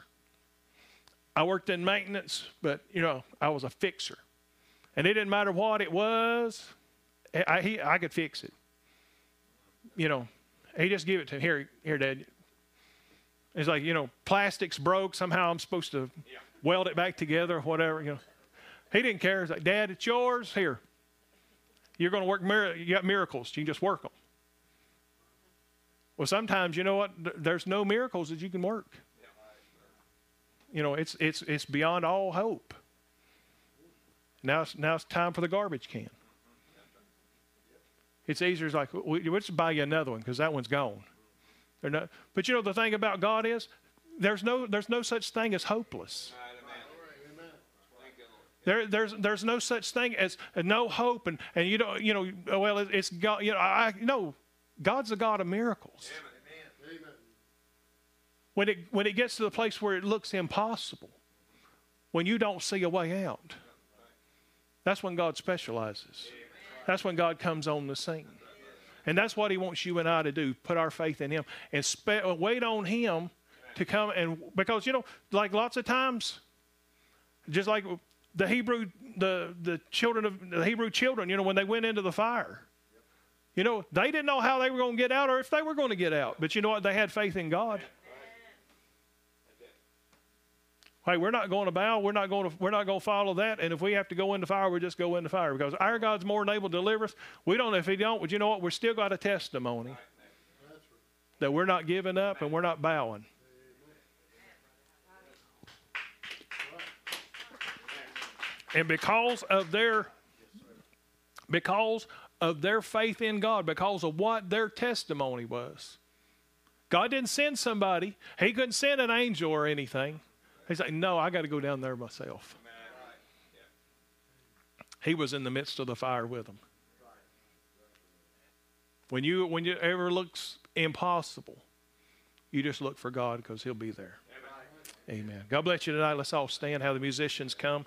I worked in maintenance, but, you know, I was a fixer. And it didn't matter what it was, I, he, I could fix it. You know, he just gave it to him. Here, here, Dad. It's like, you know, plastic's broke. Somehow I'm supposed to yeah. weld it back together, or whatever, you know. He didn't care. He's like, Dad, it's yours. Here. You're going to work, mir- you got miracles. You can just work them. Well, sometimes, you know what? There's no miracles that you can work. You know, it's, it's, it's beyond all hope. Now it's, now it's time for the garbage can. It's easier. It's we'll just buy you another one because that one's gone. Not, but you know, the thing about God is there's no, there's no such thing as hopeless. There, there's, there's no such thing as uh, no hope, and, and you know, you know, well, it's God. You know, I know God's a God of miracles. Amen. When it when it gets to the place where it looks impossible, when you don't see a way out, that's when God specializes. That's when God comes on the scene. And that's what He wants you and I to do put our faith in Him and spe- uh, wait on Him to come. And because, you know, like lots of times, just like the Hebrew, the, the children of the Hebrew children, you know, when they went into the fire, you know, they didn't know how they were going to get out or if they were going to get out. But you know what? They had faith in God. Hey, we're not going to bow. We're not going to. We're not going to follow that. And if we have to go into fire, we just go into fire because our God's more than able to deliver us. We don't. If He don't, but you know what? We're still got a testimony that we're not giving up and we're not bowing. And because of their because of their faith in God, because of what their testimony was. God didn't send somebody. He couldn't send an angel or anything. He's like, no, I got to go down there myself. He was in the midst of the fire with them. When you when you ever looks impossible, you just look for God because He'll be there. Amen. God bless you tonight. Let's all stand. How the musicians come.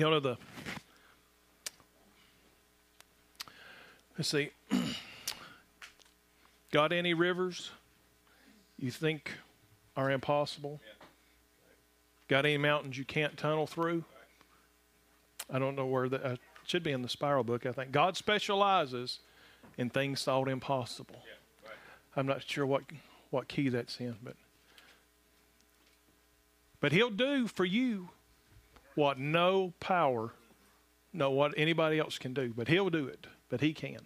You know the let's see. Got any rivers you think are impossible? Got any mountains you can't tunnel through? I don't know where that uh, should be in the spiral book. I think God specializes in things thought impossible. I'm not sure what what key that's in, but but He'll do for you what no power, no what anybody else can do. But He'll do it. But He can.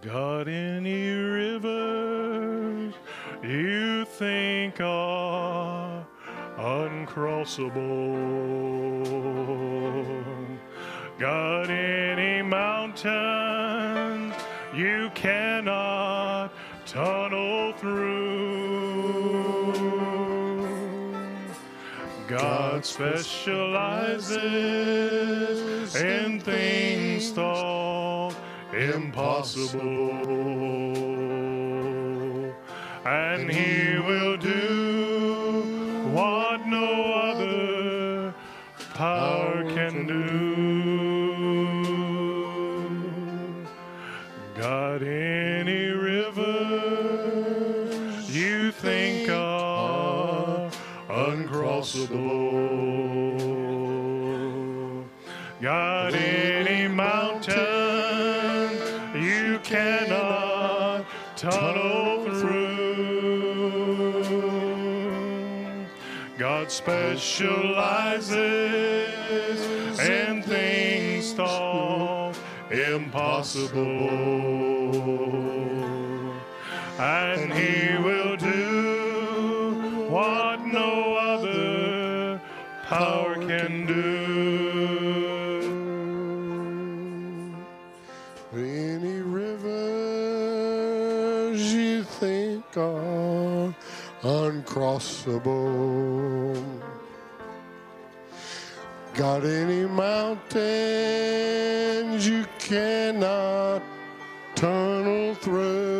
Got any rivers you think are uncrossable? Got any mountains you cannot tunnel through? God specializes in things thought impossible, specializes in things thought impossible. Uncrossable? Got any mountains you cannot tunnel through?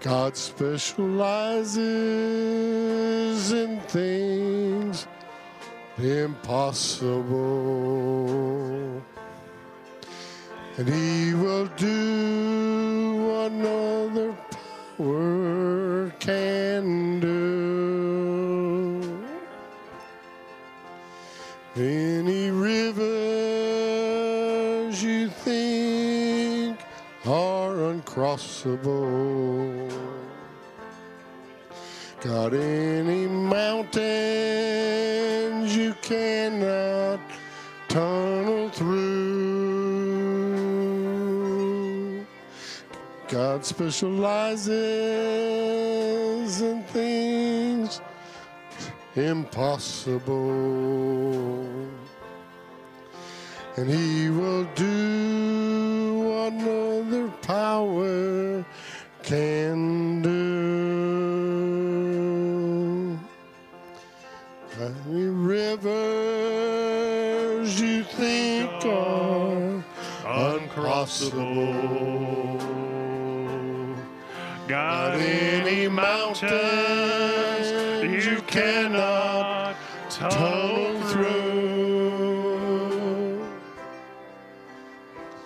God specializes in things impossible. And he will do what power can do. Any rivers you think are uncrossable. Got any mountains you cannot God specializes in things impossible. And he will do what no other power can do. Any rivers you think are uncrossable. Got any mountains you cannot tunnel through?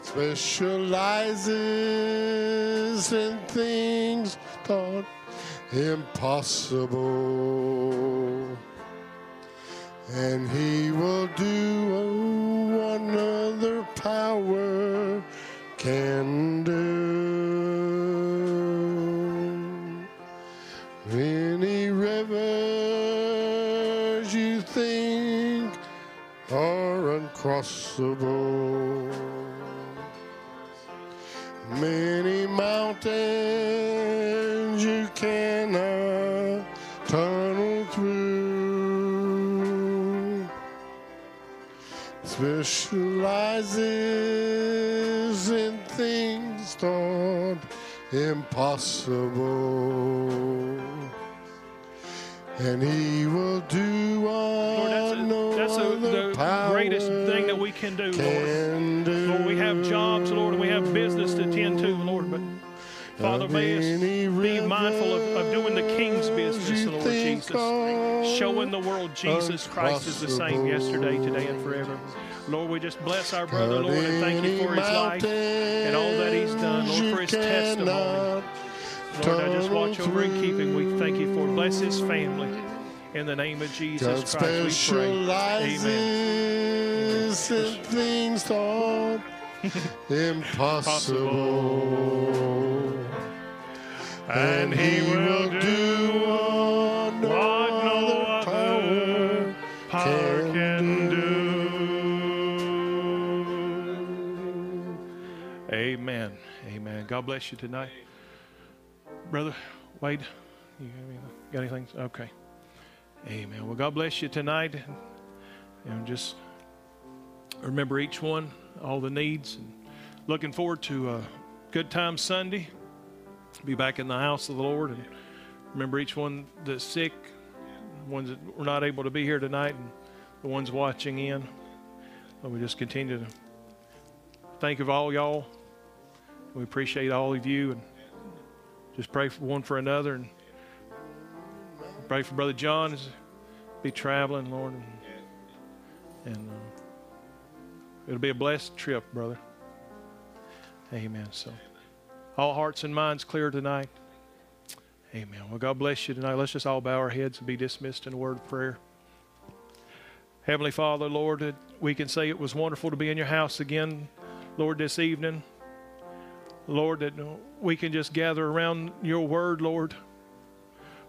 specializes in things thought impossible. And he will do what other power can uncrossable. Many mountains you cannot tunnel through. Specializes in things thought impossible. And he will do Lord, that's, a, no that's a, the greatest thing that we can do, Lord. do. Lord, we have jobs, Lord, and we have business to tend to, Lord, but Father, may us be mindful of, of doing the King's business, Lord Jesus. Showing the world Jesus Christ is the same yesterday, today, and forever. Lord, we just bless our brother, Lord, and thank you for his life and all that he's done, Lord, for his testimony. Lord, I just watch over and keep him. We thank you for bless his family. In the name of God Jesus Christ, we pray. Amen. in things thought impossible. And he will do what no other power can do. Amen. Amen. God bless you tonight. Brother Wade, you got anything? Okay. Amen. Well, God bless you tonight. And just remember each one, all the needs. And looking forward to a good time Sunday. Be back in the house of the Lord. And remember each one that's sick, ones that were not able to be here tonight, and the ones watching in. But we just continue to think of all y'all. We appreciate all of you and just pray for one for another and pray for Brother John as be traveling, Lord. And, and uh, it'll be a blessed trip, brother. Amen. So, all hearts and minds clear tonight. Amen. Well, God bless you tonight. Let's just all bow our heads and be dismissed in a word of prayer. Heavenly Father, Lord, we can say it was wonderful to be in your house again, Lord, this evening. Lord, that we can just gather around your word, Lord.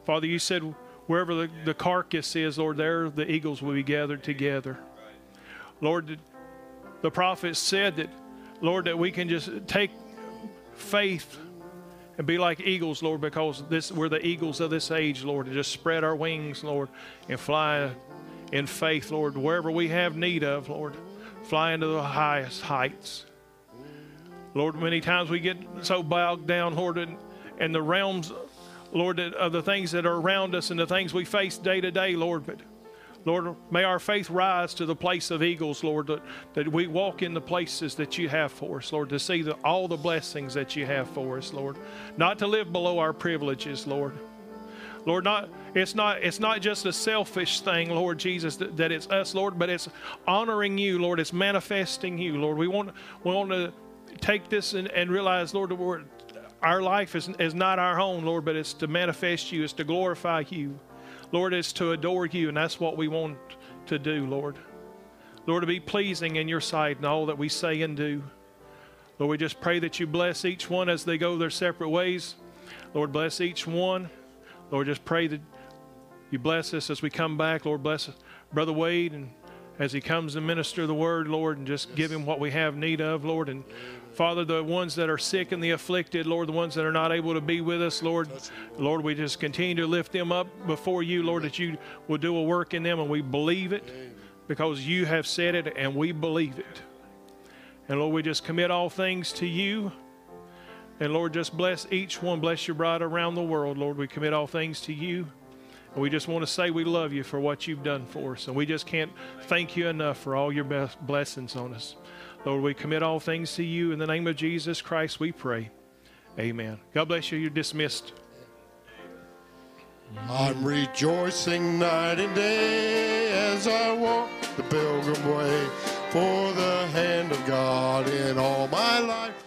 Father, you said wherever the, the carcass is, Lord, there the eagles will be gathered together. Lord, the, prophet said that, Lord, that we can just take faith and be like eagles, Lord, because this we're the eagles of this age, Lord, and just spread our wings, Lord, and fly in faith, Lord, wherever we have need of, Lord, fly into the highest heights. Lord, many times we get so bogged down, Lord, in, in the realms, Lord, of the things that are around us and the things we face day to day, Lord. But Lord, may our faith rise to the place of eagles, Lord, that, that we walk in the places that you have for us, Lord, to see the, all the blessings that you have for us, Lord. Not to live below our privileges, Lord. Lord, not it's not it's not just a selfish thing, Lord Jesus, that, that it's us, Lord, but it's honoring you, Lord. It's manifesting you, Lord. We want we want to take this and, and realize, Lord, our life is, is not our own, Lord, but it's to manifest you, it's to glorify you. Lord, it's to adore you, and that's what we want to do, Lord. Lord, to be pleasing in your sight in all that we say and do. Lord, we just pray that you bless each one as they go their separate ways. Lord, bless each one. Lord, just pray that you bless us as we come back. Lord, bless Brother Wade and as he comes to minister the word, Lord, and just give him what we have need of, Lord. And Father, the ones that are sick and the afflicted, Lord, the ones that are not able to be with us, Lord, Lord, we just continue to lift them up before you, Lord, that you will do a work in them, and we believe it because you have said it, and we believe it. And Lord, we just commit all things to you. And Lord, just bless each one. Bless your bride around the world, Lord. We commit all things to you. We just want to say we love you for what you've done for us. And we just can't thank you enough for all your blessings on us. Lord, we commit all things to you. In the name of Jesus Christ, we pray. Amen. God bless you. You're dismissed. I'm rejoicing night and day as I walk the pilgrim way. for the hand of God in all my life.